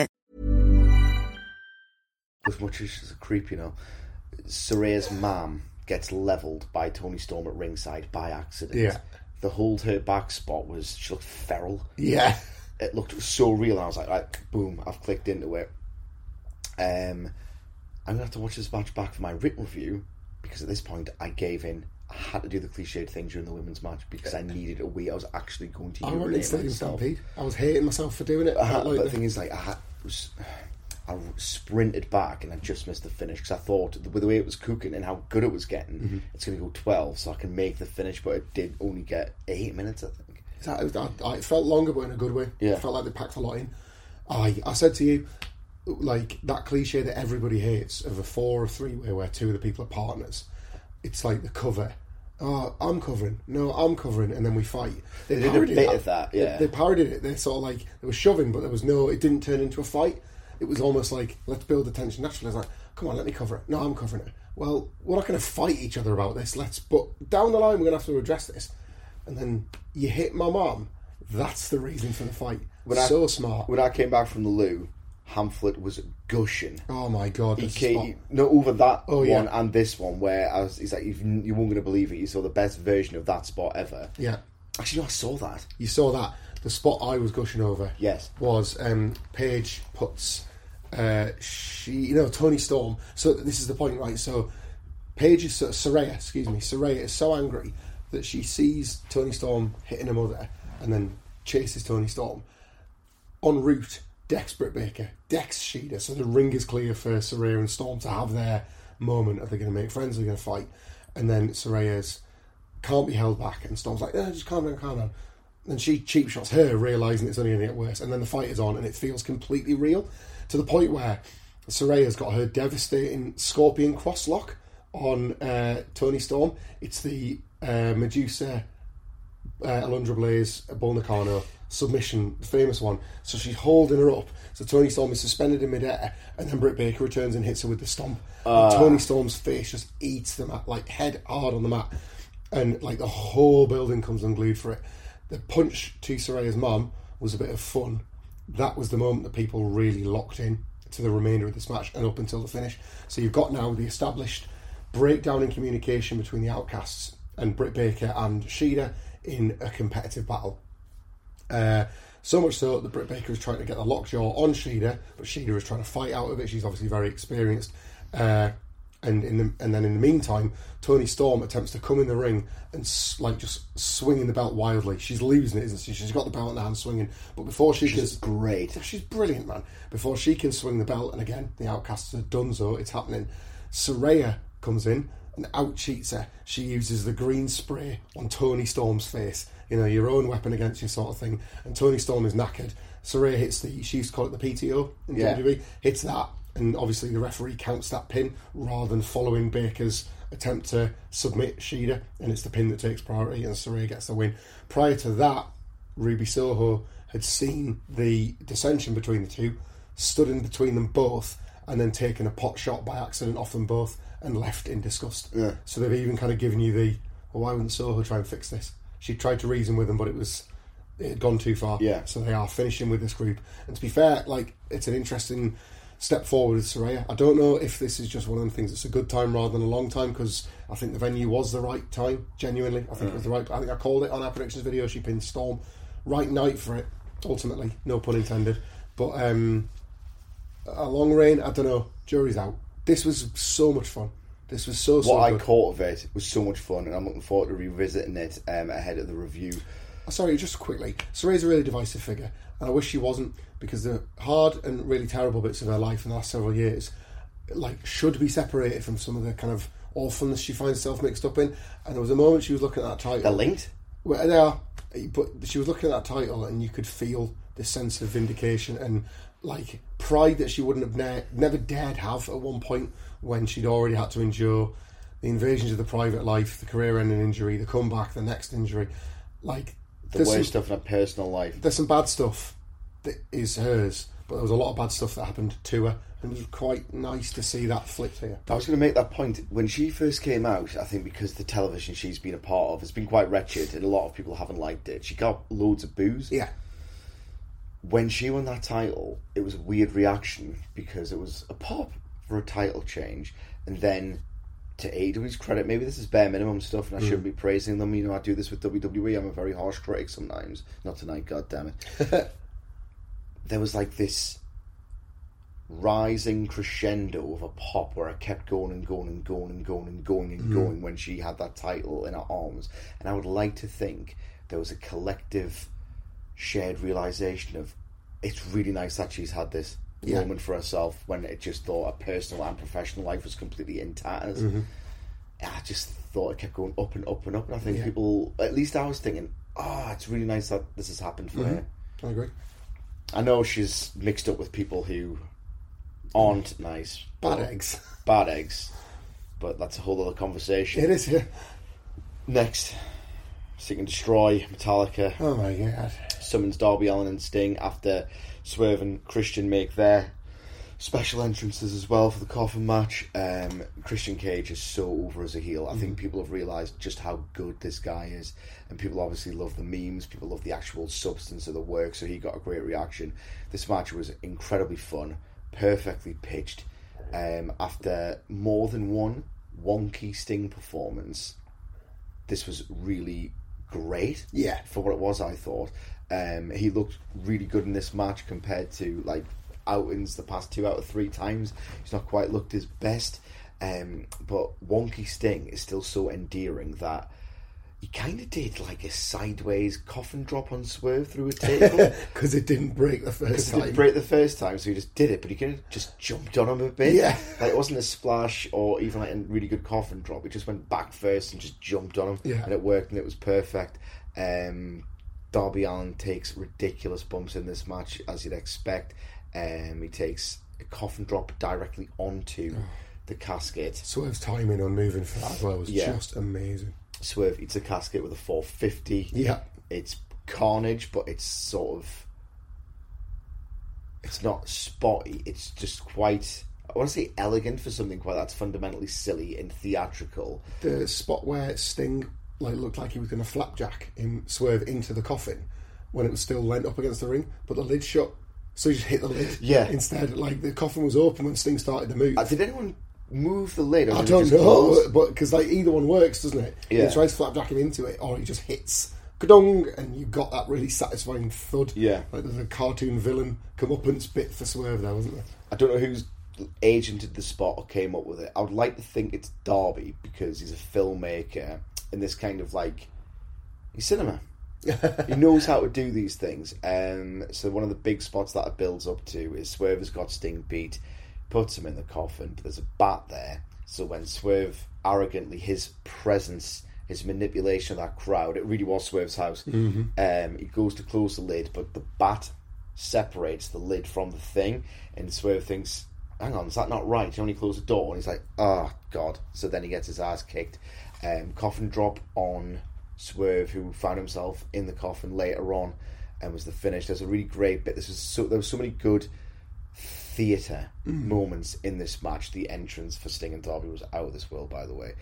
As much as she's a creep, you know, Saraya's mom gets leveled by Toni Storm at ringside by accident. Yeah. The hold her back spot was she looked feral. Yeah. It looked so real, and I was like, right, boom, I've clicked into it. Um, I'm gonna have to watch this match back for my written review because at this point I gave in. I had to do the cliched thing during the women's match because I needed a wee. I was actually going to I in urinate Stadium myself. Stampede. I was hating myself for doing it. I had, Like but the- the thing is, like, I had, was, I sprinted back and I just missed the finish because I thought with the way it was cooking and how good it was getting, Mm-hmm. it's going to go twelve, so I can make the finish. But it did only get eight minutes, I think. I, it felt longer, but in a good way. Yeah. It felt like they packed a lot in. I, I said to you, like that cliche that everybody hates of a four or three way where two of the people are partners. It's like the cover. Oh, I'm covering. No, I'm covering, and then we fight. They, did a parodied bit of that, yeah. They, they parodied it. They sort of like they were shoving, but there was no. It didn't turn into a fight. It was almost like let's build the tension naturally. It's like, come on, let me cover it. No, I'm covering it. Well, we're not going to fight each other about this. Let's. But down the line, we're going to have to address this. And then you hit my mum. That's the reason for the fight. When I- so smart. When I came back from the loo, Hamflett was gushing. oh my god! He came, no over that Oh, one yeah. and this one where I was, he's like, you, you weren't going to believe it. You saw the best version of that spot ever. Yeah, Actually, no, I saw that. you saw that. The spot I was gushing over. Yes. was um, Paige puts uh, she you know Toni Storm. So this is the point, right? So Paige is so, Saraya, excuse me, Saraya is so angry that she sees Toni Storm hitting her mother and then chases Toni Storm. En route, Dex Britt Baker, Dex Shida. So the ring is clear for Saraya and Storm to have their moment. Are they going to make friends? Are they going to fight? And then Saraya's can't be held back, and Storm's like, "No, just calm down, calm down." And she cheap shots her, realizing it's only going to get worse. And then the fight is on, and it feels completely real to the point where Saraya's got her devastating Scorpion crosslock on uh, Toni Storm. It's the uh, Medusa uh, Alundra Blaze, Bull Nakano submission, the famous one. So she's holding her up. So Toni Storm is suspended in midair, and then Britt Baker returns and hits her with the stomp. And Toni Storm's face just eats the mat, like head hard on the mat, and like the whole building comes unglued for it. The punch to Saraya's mum was a bit of fun. That was the moment that people really locked in to the remainder of this match and up until the finish. So you've got now the established breakdown in communication between the Outcasts and Britt Baker and Shida in a competitive battle. Uh, so much so that Britt Baker is trying to get the lockjaw on Shida, but Shida is trying to fight out of it. She's obviously very experienced. Uh, and in the, and then in the meantime, Toni Storm attempts to come in the ring and s- like just swinging the belt wildly. She's losing it, isn't she? She's got the belt in her hand, swinging. But before she She's can, great. she's brilliant, man. Before she can swing the belt, and again, the outcasts are done so, it's happening. Saraya comes in and out cheats her. She uses the green spray on Toni Storm's face. You know, your own weapon against you, sort of thing. And Toni Storm is knackered. Saraya hits the, she used to call it the PTO in Yeah. WWE, hits that, and obviously the referee counts that pin rather than following Baker's attempt to submit Shida, and it's the pin that takes priority, and Saraya gets the win. Prior to that, Ruby Soho had seen the dissension between the two, stood in between them both, and then taken a pot shot by accident off them both and left in disgust. Yeah. So they've even kind of given you the, well, why wouldn't Soho try and fix this? She tried to reason with them, but it was it had gone too far. Yeah. So they are finishing with this group. And to be fair, like it's an interesting step forward with Saraya. I don't know if this is just one of the things that's a good time rather than a long time because I think the venue was the right time. Genuinely, I think it was the right. I think I called it on our predictions video. She pinned Storm. Right night for it. Ultimately, no pun intended. But um, a long reign. I don't know. Jury's out. This was so much fun. This was so so What I good. caught of it was so much fun, and I'm looking forward to revisiting it um, ahead of the review. Sorry, just quickly. Saraya's a really divisive figure, and I wish she wasn't because the hard and really terrible bits of her life in the last several years, like, should be separated from some of the kind of awfulness she finds herself mixed up in. And there was a moment she was looking at that title. They're linked. Well, they are, but she was looking at that title, and you could feel this sense of vindication and like pride that she wouldn't have ne- never dared have at one point when she'd already had to endure the invasions of the private life, the career-ending injury, the comeback, the next injury. Like The worst some, stuff in her personal life. there's some bad stuff that is hers, but there was a lot of bad stuff that happened to her, and it was quite nice to see that flipped here. I was going to make that point when she first came out. I think because the television she's been a part of has been quite wretched, and a lot of people haven't liked it. She got loads of booze. Yeah, When she won that title, it was a weird reaction because it was a pop for a title change, and then to AEW's credit, maybe this is bare minimum stuff, and I shouldn't be praising them. You know, I do this with WWE. I'm a very harsh critic sometimes. Not tonight, god damn it. there was like this rising crescendo of a pop where it kept going and going and going and going and going and mm. going when she had that title in her arms. And I would like to think there was a collective shared realization of it's really nice that she's had this Yeah. moment for herself when it just thought her personal and professional life was completely in tatters. Mm-hmm. I just thought it kept going up and up and up. And I think Yeah. people, at least I was thinking, oh, it's really nice that this has happened for mm-hmm. her. I agree. I know she's mixed up with people who aren't nice. Bad but- eggs. Bad eggs. But that's a whole other conversation. It is, yeah. Next, Seek and Destroy, Metallica Oh my god. summons Darby Allin and Sting after Swerve and Christian make their special entrances as well for the coffin match. Um, Christian Cage is so over as a heel. I think people have realised just how good this guy is, and people obviously love the memes. People love the actual substance of the work, so he got a great reaction. This match was incredibly fun, perfectly pitched. Um, after more than one wonky Sting performance, this was really great. Yeah. For what it was, I thought. Um, he looked really good in this match compared to like outings the past two out of three times. He's not quite looked his best. Um, but Wonky Sting is still so endearing that he kind of did like a sideways coffin drop on Swerve through a table. Because it didn't break the first Because it time. didn't break the first time, so he just did it, but he could have just jumped on him a bit. Yeah. Like it wasn't a splash or even like a really good coffin drop. He just went back first and just jumped on him. Yeah. And it worked and it was perfect. Um, Darby Allin takes ridiculous bumps in this match, as you'd expect. Um, he takes a coffin drop directly onto the casket. Swerve's timing on moving for that as well was Yeah. just amazing. Swerve eats a casket with a 450. Yeah. It's carnage, but it's sort of. It's not spotty. It's just quite. I want to say elegant for something quite that's fundamentally silly and theatrical. The spot where Sting like looked like he was going to flapjack him swerve into the coffin when it was still leant up against the ring, but the lid shut. So he just hit the lid. Yeah. Instead, like the coffin was open when Sting started to move. Uh, did anyone move the lid? I don't know, close? but because like either one works, doesn't it? Yeah. He tries flapjack him into it, or he just hits kadong, and you got that really satisfying thud. Yeah. like there's a cartoon villain comeuppance bit for Swerve there, wasn't there? I don't know who's agented the spot or came up with it. I would like to think it's Darby because he's a filmmaker and this kind of like he's cinema. He knows how to do these things. Um, so one of the big spots that it builds up to is Swerve has got Sting beat, puts him in the coffin, but there's a bat there. So when Swerve arrogantly his presence, his manipulation of that crowd, it really was Swerve's house. Um, he goes to close the lid, but the bat separates the lid from the thing, and Swerve thinks, "Hang on, is that not right?" He only closed the door, and he's like, "Oh God!" So then he gets his ass kicked. Um, coffin drop on Swerve, who found himself in the coffin later on, and was the finish. There's a really great bit. This was so there was so many good theatre mm. moments in this match. The entrance for Sting and Darby was out of this world, by the way.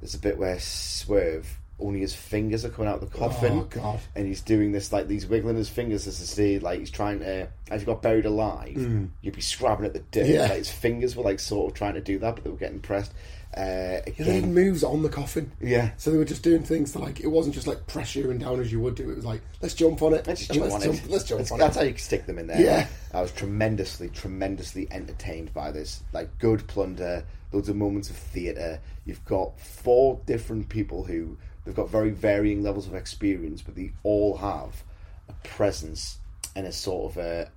There's a bit where Swerve only his fingers are coming out of the coffin, Oh, God. and he's doing this like he's wiggling his fingers as to say like he's trying to. As he got buried alive, mm. you'd be scrabbing at the dirt. Yeah. Like his fingers were like sort of trying to do that, but they were getting pressed. Uh, Yeah, they moves on the coffin. Yeah. So they were just doing things to like it wasn't just like pressuring down as you would do. It was like let's jump on it. Let's and jump on jump, it. Let's jump that's, on that's it. That's how you stick them in there. Yeah. I was tremendously, tremendously entertained by this. Like good plunder, loads of moments of theatre. You've got four different people who they've got very varying levels of experience, but they all have a presence and a sort of a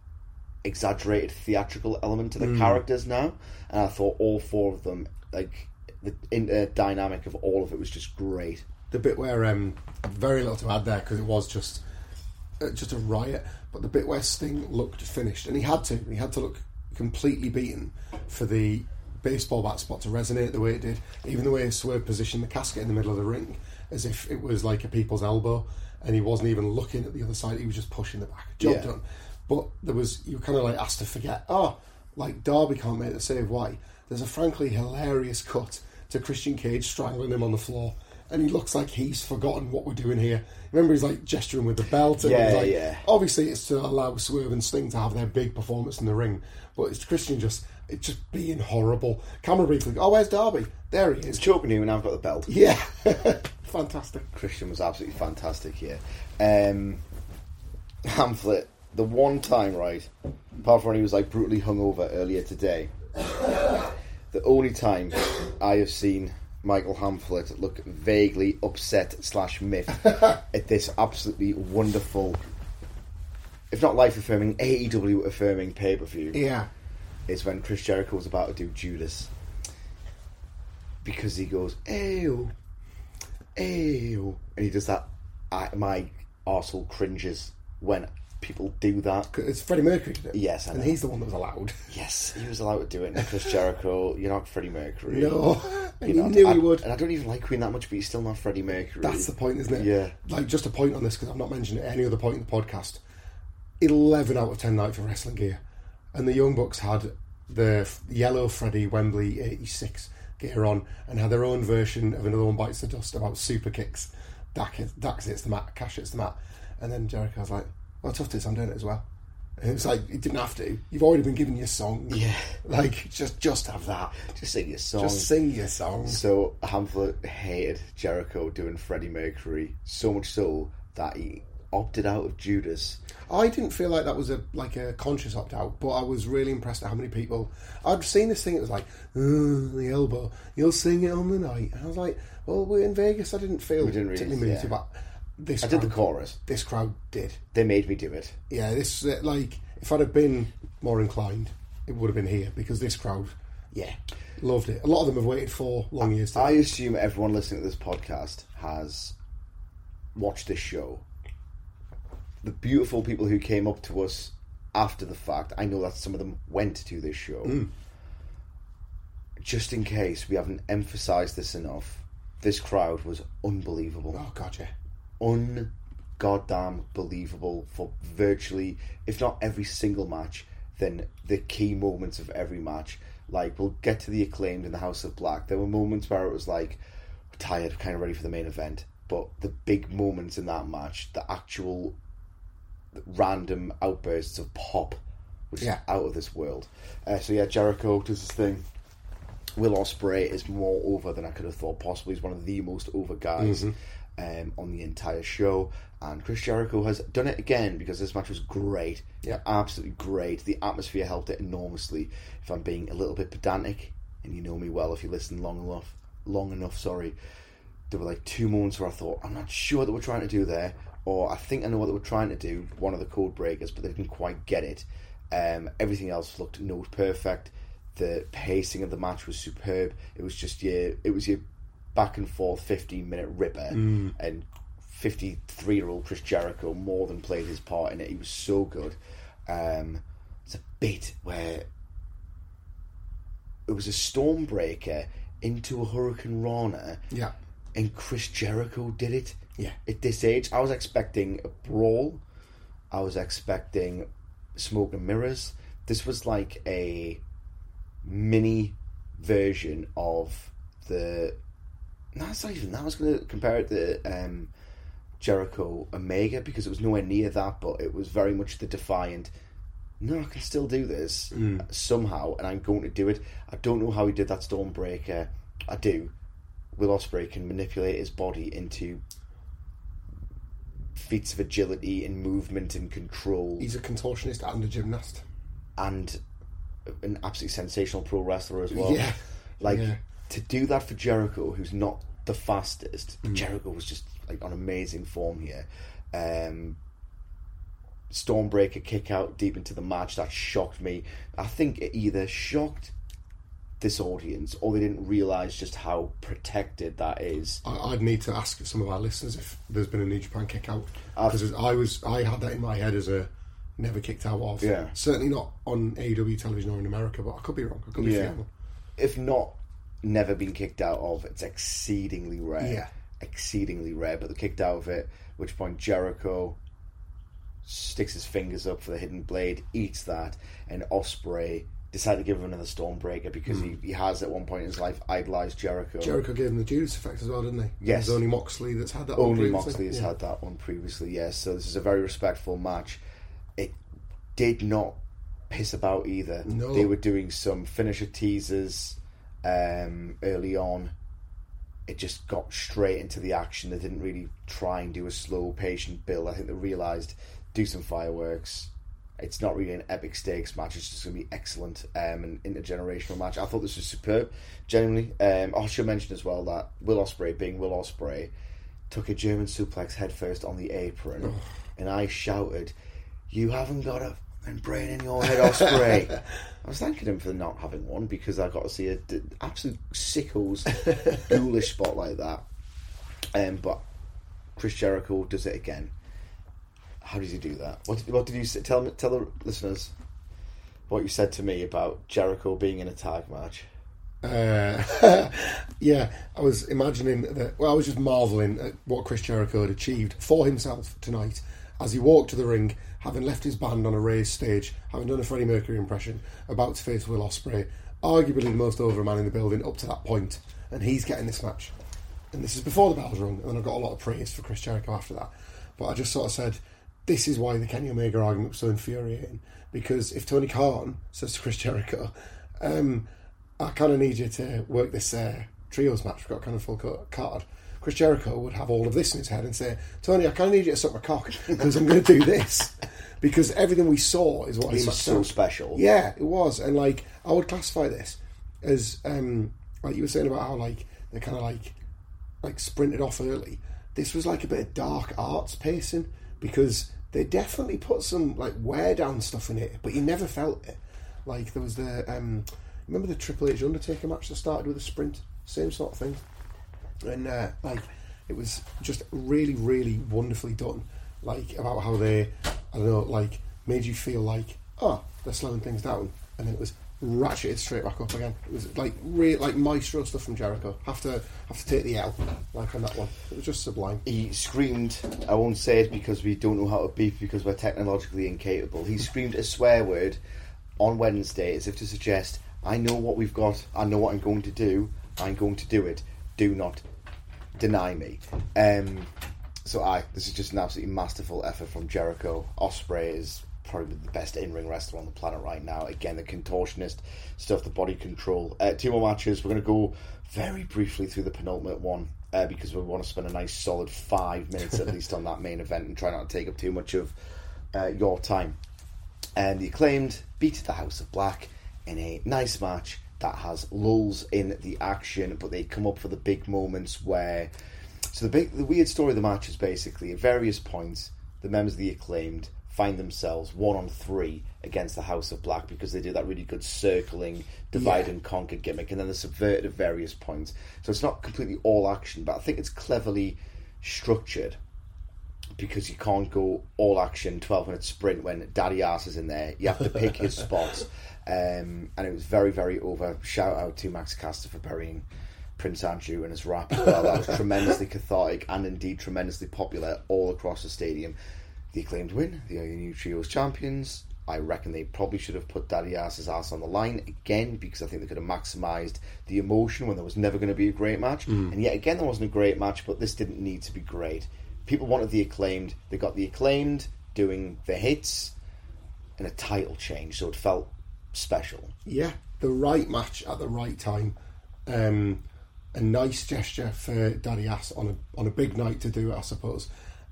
exaggerated theatrical element to the characters now. And I thought all four of them, like the inter dynamic of all of it, was just great. the bit where um, very little to add there because it was just uh, just a riot. But the bit where Sting looked finished, and he had to, he had to look completely beaten for the baseball bat spot to resonate the way it did. Even the way Swerve positioned the casket in the middle of the ring, as if it was like a people's elbow, and he wasn't even looking at the other side. He was just pushing the back. Job Yeah. done. But there was you were kind of like asked to forget. Oh, like Darby can't make the save. Why? There's a frankly hilarious cut to Christian Cage strangling him on the floor, and he looks like he's forgotten what we're doing here. Remember, he's like gesturing with the belt. And Yeah, he's like, yeah. Obviously, it's to allow Swerve and Sting to have their big performance in the ring, but it's Christian just it's just being horrible. Camera briefly. Oh, where's Darby? There he is. Choking you, and I've got the belt. Yeah, fantastic. Christian was absolutely fantastic here. Um, Hamflett, the one time, right, apart from when he was like brutally hungover earlier today, the only time I have seen Michael Hamflett look vaguely upset slash miffed at this absolutely wonderful, if not life affirming, AEW affirming pay per view Yeah, is when Chris Jericho was about to do Judas. Because he goes, ew, ew. And he does that, I, my arsehole cringes when people do that. it's Freddie Mercury did it. Yes, I and he's the one that was allowed. Yes, he was allowed to do it. And Chris Jericho, you're not Freddie Mercury. No, he not. knew I- he would. And I don't even like Queen that much, but he's still not Freddie Mercury. That's the point, isn't it? Yeah. Like, just a point on this because I've not mentioned it at any other point in the podcast. 11 out of 10 night for wrestling gear. And the Young Bucks had the yellow Freddie Wembley 86 gear on and had their own version of Another One Bites the Dust about super kicks. Dax, hits- Dax hits the mat, Cash hits the mat. And then Jericho's like, well, tough tits, I'm doing it as well. And it's like, you didn't have to. You've already been given your song. Yeah. Like, just just have that. Just sing your song. Just sing your song. So Hamflett hated Jericho doing Freddie Mercury so much so that he opted out of Judas. I didn't feel like that was a like a conscious opt out, but I was really impressed at how many people I'd seen this thing. It was like "Uh, the elbow. You'll sing it on the night, and I was like, "Well, we're in Vegas. I didn't feel We didn't really- particularly moved yeah. This." I did the chorus. This crowd did. They made me do it. Yeah, this uh, like if I'd have been more inclined, it would have been here because this crowd, yeah, loved it. A lot of them have waited for long years. To I assume everyone listening to this podcast has watched this show. The beautiful people who came up to us after the fact, I know that some of them went to this show. Just in case we haven't emphasised this enough, this crowd was unbelievable. oh god, yeah. Un goddamn believable for virtually, if not every single match, then the key moments of every match. Like we'll get to the acclaimed in the House of Black. There were moments where it was like tired, kind of ready for the main event, but the big moments in that match, the actual random outbursts of pop, was Yeah. out of this world. Uh, so yeah, Jericho does his thing. Will Ospreay is more over than I could have thought possible. He's one of the most over guys um, on the entire show. And Chris Jericho has done it again because this match was great. Yeah. absolutely great. The atmosphere helped it enormously. If I'm being a little bit pedantic, and you know me well if you listen long enough, long enough, sorry, there were like two moments where I thought, I'm not sure that we're trying to do there, or I think I know what they were trying to do, one of the code breakers, but they didn't quite get it. Um, everything else looked note perfect. The pacing of the match was superb. It was just your, it was your back and forth 15 minute ripper, and 53 year old Chris Jericho more than played his part in it. He was so good. Um, it's a bit where it was a stormbreaker into a Hurricane Rana Yeah. and Chris Jericho did it. Yeah. At this age, I was expecting a brawl. I was expecting smoke and mirrors. This was like a mini version of the. No, it's not even that. I was going to compare it to um, Jericho Omega because it was nowhere near that, but it was very much the defiant. No, I can still do this somehow, and I'm going to do it. I don't know how he did that Stormbreaker. I do. Will Ospreay can manipulate his body into feats of agility and movement and control, He's a contortionist and a gymnast. and an absolutely sensational pro wrestler as well. Yeah. like Yeah. to do that for Jericho, who's not the fastest. Mm. Jericho was just like on amazing form here. Um, Stormbreaker kick out deep into the match that shocked me. I think it either shocked this audience or they didn't realize just how protected that is. I, I'd need to ask some of our listeners if there's been a New Japan kick out because I was I had that in my head as a never kicked out of. Yeah. Certainly not on AEW television or in America, but I could be wrong. I could be Yeah. forgetting. if not never been kicked out of, it's exceedingly rare. Yeah. Exceedingly rare, but they kicked out of it, which point Jericho sticks his fingers up for the hidden blade, eats that, and Ospreay decided to give him another Stormbreaker because he, he has at one point in his life idolized Jericho. Hmm. Jericho gave him the Judas effect as well, didn't he? Yes. Only Moxley that's had that. one Only. Moxley has Yeah. had that one previously, yes. So this is a very respectful match. It did not piss about either. No. They were doing some finisher teasers um, early on. It just got straight into the action. They didn't really try and do a slow, patient build. I think they realised do some fireworks. It's not really an epic stakes match. It's just going to be excellent um, an intergenerational match. I thought this was superb. Genuinely, um, I should mention as well that Will Ospreay, being Will Ospreay, took a German suplex headfirst on the apron, and I shouted, "You haven't got a fucking brain in your head, Ospreay." I was thanking him for not having one because I got to see a d- absolute sickles ghoulish spot like that. Um, but Chris Jericho does it again. How does he do that? What did, what did you say? Tell me, tell the listeners what you said to me about Jericho being in a tag match. Uh, yeah, I was imagining that. Well, I was just marveling at what Chris Jericho had achieved for himself tonight as he walked to the ring, having left his band on a raised stage, having done a Freddie Mercury impression, about to face Will Ospreay, arguably the most over man in the building up to that point, and he's getting this match. And this is before the bells rung, and I got a lot of praise for Chris Jericho after that. But I just sort of said, this is why the Kenny Omega argument was so infuriating. Because if Tony Khan says to Chris Jericho, um, I kind of need you to work this uh, trios match. We've got kind of full card. Chris Jericho would have all of this in his head and say, Tony, I kind of need you to suck my cock because I'm going to do this. Because everything we saw is what This he must so special. Yeah, it was. And like, I would classify this as, um, like you were saying about how like they kind of like like sprinted off early. This was like a bit of dark arts pacing because they definitely put some like wear down stuff in it, but you never felt it. Like there was the um, remember the Triple H Undertaker match that started with a sprint, same sort of thing, and uh, like it was just really, really wonderfully done. Like about how they, I don't know, like made you feel like oh they're slowing things down, and then it was ratcheted straight back up again. It was like real like maestro stuff from Jericho. Have to have to take the L like on that one. It was just sublime. He screamed, I won't say it because we don't know how to beep because we're technologically incapable. He screamed a swear word on Wednesday as if to suggest, I know what we've got, I know what I'm going to do, I'm going to do it. Do not deny me. Um, so I, this is just an absolutely masterful effort from Jericho. Ospreay is probably the best in ring wrestler on the planet right now. Again, the contortionist stuff, the body control. Uh, two more matches. We're going to go very briefly through the penultimate one uh, because we want to spend a nice solid five minutes at least on that main event and try not to take up too much of uh, your time. And the acclaimed beat the House of Black in a nice match that has lulls in the action, but they come up for the big moments where. So the big, the weird story of the match is basically at various points the members of the acclaimed find themselves one on three against the House of Black because they do that really good circling, divide Yeah. and conquer gimmick, and then they're subverted at various points. So it's not completely all action, but I think it's cleverly structured because you can't go all action 12 minute sprint when Daddy Ass is in there. You have to pick his spots. Um, and it was very, very over. Shout out to Max Caster for burying Prince Andrew and his rap as well. That was tremendously cathartic and indeed tremendously popular all across the stadium. The acclaimed win, the new trios champions. I reckon they probably should have put Daddy Ass's ass on the line again because I think they could have maximised the emotion when there was never going to be a great match. And yet again, there wasn't a great match, but this didn't need to be great. People wanted the acclaimed. They got the acclaimed doing the hits and a title change, so it felt special. Yeah, the right match at the right time. Um, a nice gesture for Daddy Ass on a on a big night to do it, I suppose.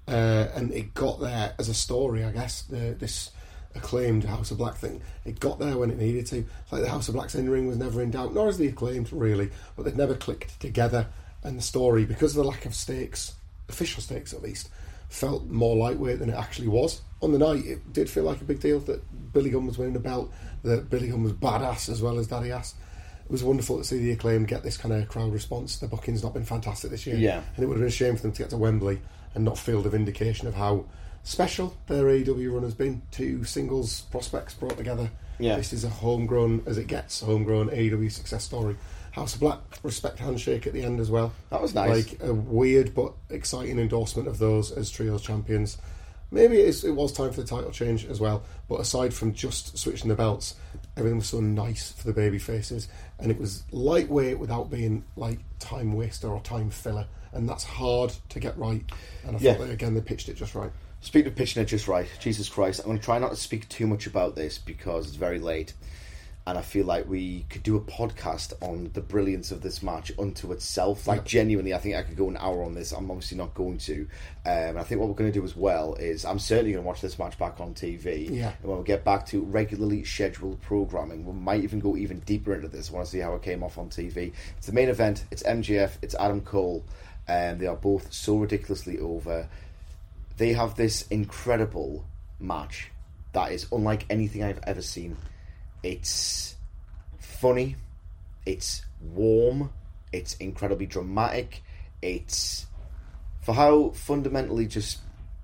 Uh, and it got there as a story, I guess. The, this acclaimed House of Black thing, it got there when it needed to. It's like the House of Black's in ring was never in doubt, nor is the acclaimed really, but they'd never clicked together. And the story, because of the lack of stakes, official stakes at least, felt more lightweight than it actually was. On the night, it did feel like a big deal that Billy Gunn was winning the belt, that Billy Gunn was badass as well as Daddy Ass. It was wonderful to see the acclaim get this kind of crowd response. The booking's not been fantastic this year, Yeah. and it would have been a shame for them to get to Wembley and not feel the vindication of how special their AEW run has been. Two singles prospects brought together. Yeah. This is a homegrown, as it gets, homegrown AEW success story. House of Black respect handshake at the end as well. That was nice. Like a weird but exciting endorsement of those as trios champions. Maybe it, is, it was time for the title change as well. But aside from just switching the belts, everything was so nice for the baby faces, and it was lightweight without being like time waster or time filler, and that's hard to get right. And I Yeah. thought that again they pitched it just right. Speaking of pitching it just right, Jesus Christ, I'm going to try not to speak too much about this because it's very late. And I feel like we could do a podcast on the brilliance of this match unto itself. Like, genuinely, I think I could go an hour on this. I'm obviously not going to. Um, and I think what we're going to do as well is I'm certainly going to watch this match back on TV. Yeah. And when we get back to regularly scheduled programming, we might even go even deeper into this. I want to see how it came off on TV. It's the main event, it's MJF, it's Adam Cole. And they are both so ridiculously over they have this incredible match that is unlike anything I've ever seen. It's funny, it's warm, it's incredibly dramatic, it's for how fundamentally just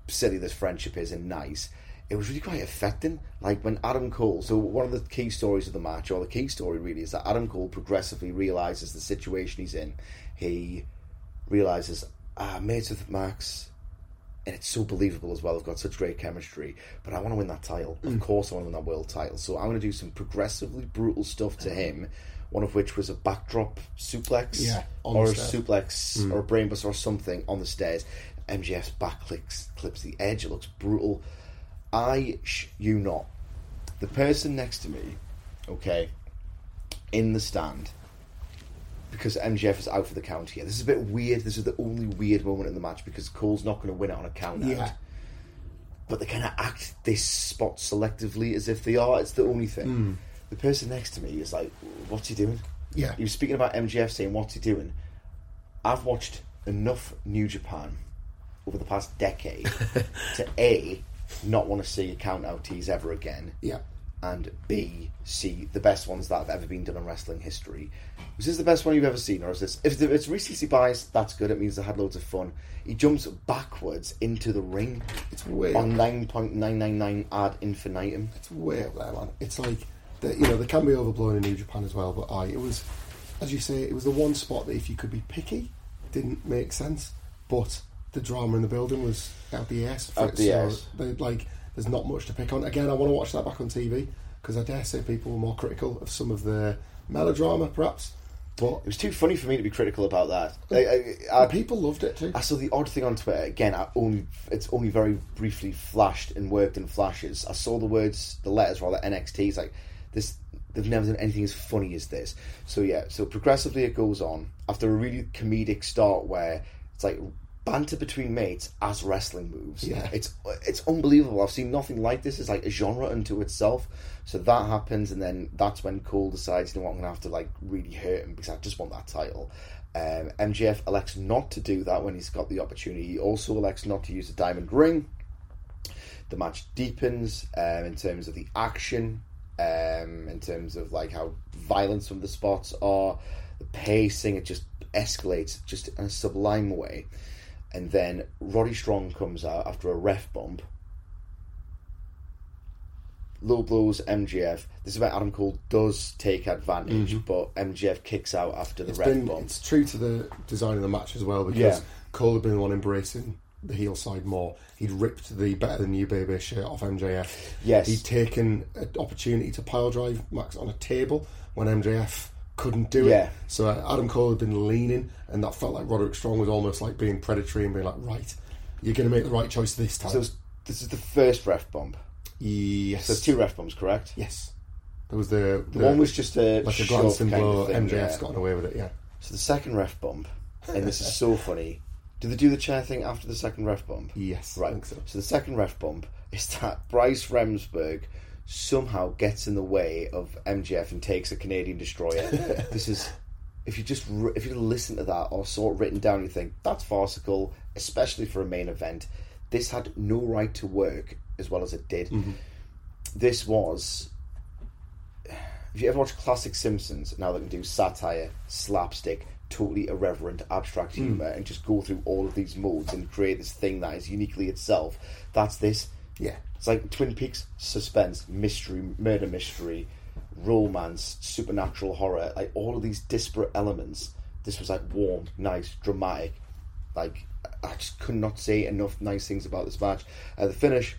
silly this friendship is and nice. It was really quite affecting. Like when Adam Cole, so one of the key stories of the match, or the key story really, is that Adam Cole progressively realizes the situation he's in. He realizes, ah, mates with Max, and it's so believable as well. They've got such great chemistry. But I want to win that title. Of course, I want to win that world title. So I'm going to do some progressively brutal stuff to him. One of which was a backdrop suplex, Yeah, or a suplex, or a brainbuster, or something on the stairs. MJF's back clicks, clips the edge. It looks brutal. I sh- you not. The person next to me, okay, in the stand, because MJF is out for the count here. This is a bit weird. This is the only weird moment in the match because Cole's not going to win it on a count out. But they kind of act this spot selectively as if they are. It's the only thing. Hmm. The person next to me is like, "What's he doing?" Yeah. He was speaking about MJF saying, "What's he doing?" I've watched enough New Japan over the past decade to a not want to see a count out tease ever again Yeah. And B, see the best ones that have ever been done in wrestling history. Was this the best one you've ever seen, or is this? If it's recency bias, that's good. It means they had loads of fun. He jumps backwards into the ring It's way on nine point nine nine nine ad infinitum. It's way up there, man. It's like the, you know they can be overblown in New Japan as well, but I it was, as you say, it was the one spot that if you could be picky, didn't make sense, but the drama in the building was out the ass. for Out it, the so they- like there's not much to pick on. Again, I want to watch that back on TV because I dare say people were more critical of some of the melodrama, perhaps. But It was too funny for me to be critical about that. I, I, I, people loved it too. I saw the odd thing on Twitter again. I only it's only very briefly flashed and worked in flashes. I saw the words, the letters rather NXT. It's like this. They've never done anything as funny as this. So yeah. So progressively it goes on after a really comedic start where it's like banter between mates as wrestling moves. Yeah. It's it's unbelievable. I've seen nothing like this. It's like a genre unto itself. So that happens, and then that's when Cole decides, you know what, I'm gonna have to like really hurt him because I just want that title. Um, MJF elects not to do that when he's got the opportunity. He also elects not to use the diamond ring. The match deepens um, in terms of the action, um, in terms of like how violent some of the spots are, the pacing. It just escalates just in a sublime way. And then Roddy Strong comes out after a ref bump. Low blows MJF. This is where Adam Cole does take advantage, mm-hmm. but MJF kicks out after the It's ref been bump. it's true to the design of the match as well because Yeah. Cole had been the one embracing the heel side more. He'd ripped the better than you baby shirt off MJF. Yes. He'd taken an opportunity to pile drive Max on a table when MJF couldn't do Yeah. it. So uh, Adam Cole had been leaning, and that felt like Roderick Strong was almost like being predatory and being like, right, you're going to make the right choice this time. So this is the first ref bump. yes. So there's two ref bombs, correct? Yes. There was the, The one was just a like a glancing kind blow. of thing, MJF's yeah. gotten away with it. Yeah. So the second ref bump, and this is so funny. Did they do the chair thing after the second ref bump? Yes, Right. so. So the second ref bump is that Bryce Remsburg somehow gets in the way of MJF and takes a Canadian destroyer. this is. If you just if you listen to that or saw it written down, you think that's farcical, especially for a main event. This had no right to work as well as it did. Mm-hmm. This was if you ever watch classic Simpsons, now they can do satire, slapstick, totally irreverent, abstract hmm. humour, and just go through all of these modes and create this thing that is uniquely itself. That's this. Yeah. It's like Twin Peaks, suspense, mystery, murder mystery, romance, supernatural horror, like all of these disparate elements. This was like warm, nice, dramatic. Like I just could not say enough nice things about this match. Uh, the finish,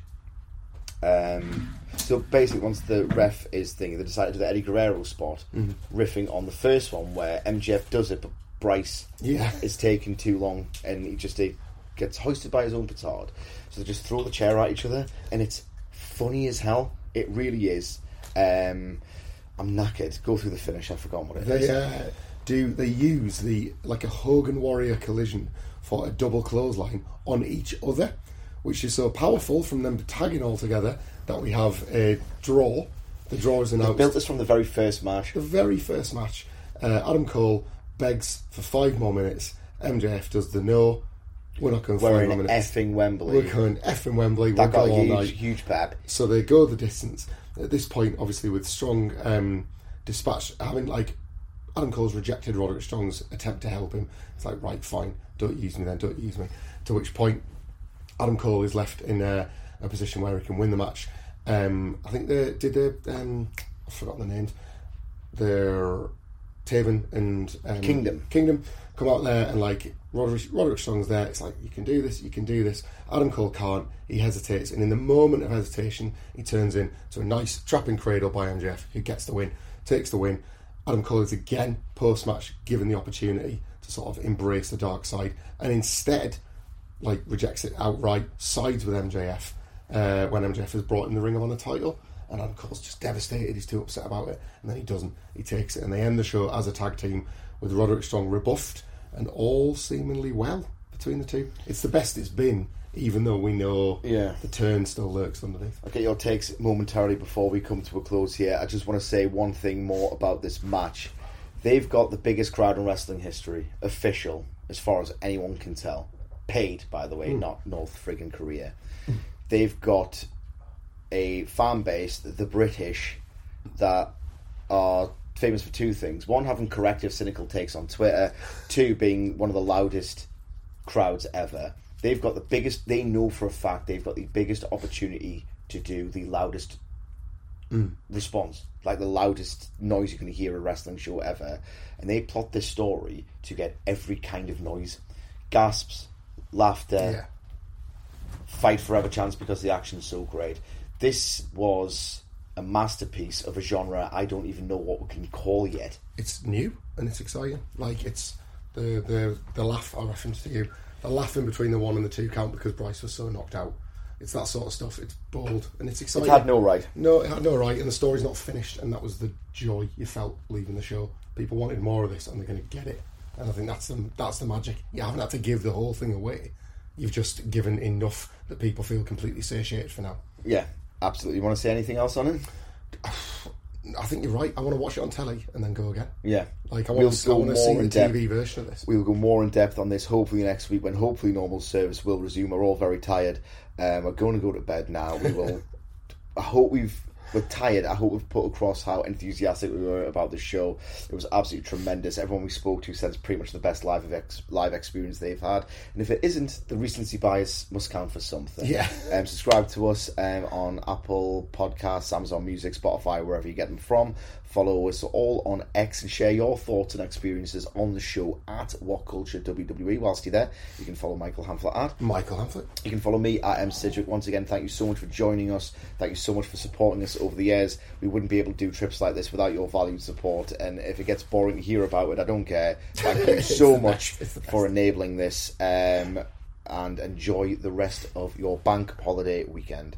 um, so basically, once the ref is thing, they decided to do the Eddie Guerrero spot, riffing on the first one where MJF does it, but Bryce Yeah. is taking too long, and he just he gets hoisted by his own petard. So they just throw the chair at each other, and it's funny as hell. It really is. Um, I'm knackered. Go through the finish. I've forgotten what it is. They uh, do they use the like a Hogan Warrior collision for a double clothesline on each other, which is so powerful from them tagging all together that we have a draw. The draw is They built this from the very first match. the very first match. Uh, Adam Cole begs for five more minutes. MJF does the no. We're not going for We're in minutes. effing Wembley. We're going effing Wembley. that we'll got go a huge, night. huge pep. So they go the distance. At this point, obviously, with Strong um, dispatch, having like Adam Cole's rejected Roderick Strong's attempt to help him. It's like, right, fine, don't use me then, don't use me. To which point, Adam Cole is left in a, a position where he can win the match. Um, I think they did the um, I've forgotten the names. They're Taven and um, Kingdom. Kingdom come out there and like Roderick, Roderick Strong's there. It's like you can do this, you can do this. Adam Cole can't. He hesitates, and in the moment of hesitation, he turns in to a nice trapping cradle by MJF, who gets the win, takes the win. Adam Cole is again post match given the opportunity to sort of embrace the dark side, and instead, like rejects it outright, sides with MJF uh, when MJF is brought in the Ring of Honor title. And Adam Cole's just devastated. He's too upset about it, and then he doesn't. He takes it, and they end the show as a tag team with Roderick Strong rebuffed and all seemingly well between the two. It's the best it's been, even though we know Yeah. the turn still lurks underneath. I'll get your takes momentarily before we come to a close here. I just want to say one thing more about this match. They've got the biggest crowd in wrestling history, official, as far as anyone can tell. Paid, by the way, hmm. not North friggin' Korea. They've got a fan base, the British, that are famous for two things. One, having corrective, cynical takes on Twitter. Two, being one of the loudest crowds ever. They've got the biggest, they know for a fact they've got the biggest opportunity to do the loudest mm. response, like the loudest noise you can hear a wrestling show ever. And they plot this story to get every kind of noise gasps, laughter, Yeah. fight forever chance because the action's so great. This was a masterpiece of a genre I don't even know what we can call yet. It's new and it's exciting. Like it's the the the laugh I referenced to you, the laugh in between the one and the two count because Bryce was so knocked out. It's that sort of stuff. It's bold and it's exciting. It had no right. No, it had no right, and the story's not finished, and that was the joy you felt leaving the show. People wanted more of this, and they're going to get it. And I think that's the that's the magic. You haven't had to give the whole thing away. You've just given enough that people feel completely satiated for now. Yeah, absolutely. You want to say anything else on it? I think you're right. I want to watch it on telly and then go again. Yeah. Like I We'll want to, go I want to see the depth. TV version of this. We will go more in depth on this hopefully next week when hopefully normal service will resume. We're all very tired. Um, we're going to go to bed now. We will. I hope we've. We're tired. I hope we've put across how enthusiastic we were about the show. It was absolutely tremendous. Everyone we spoke to said it's pretty much the best live ex- live experience they've had. And if it isn't, the recency bias must count for something. Yeah. Um, subscribe to us um, on Apple Podcasts, Amazon Music, Spotify, wherever you get them from. Follow us all on X and share your thoughts and experiences on the show at What Culture WWE. Whilst you're there, you can follow Michael Hamflett at. Michael Hamflett. You can follow me at M Sidgwick. Once again, thank you so much for joining us. Thank you so much for supporting us over the years. We wouldn't be able to do trips like this without your valued support. And if it gets boring to hear about it, I don't care. Thank you so much It's the best. for enabling this. Um, and enjoy the rest of your bank holiday weekend.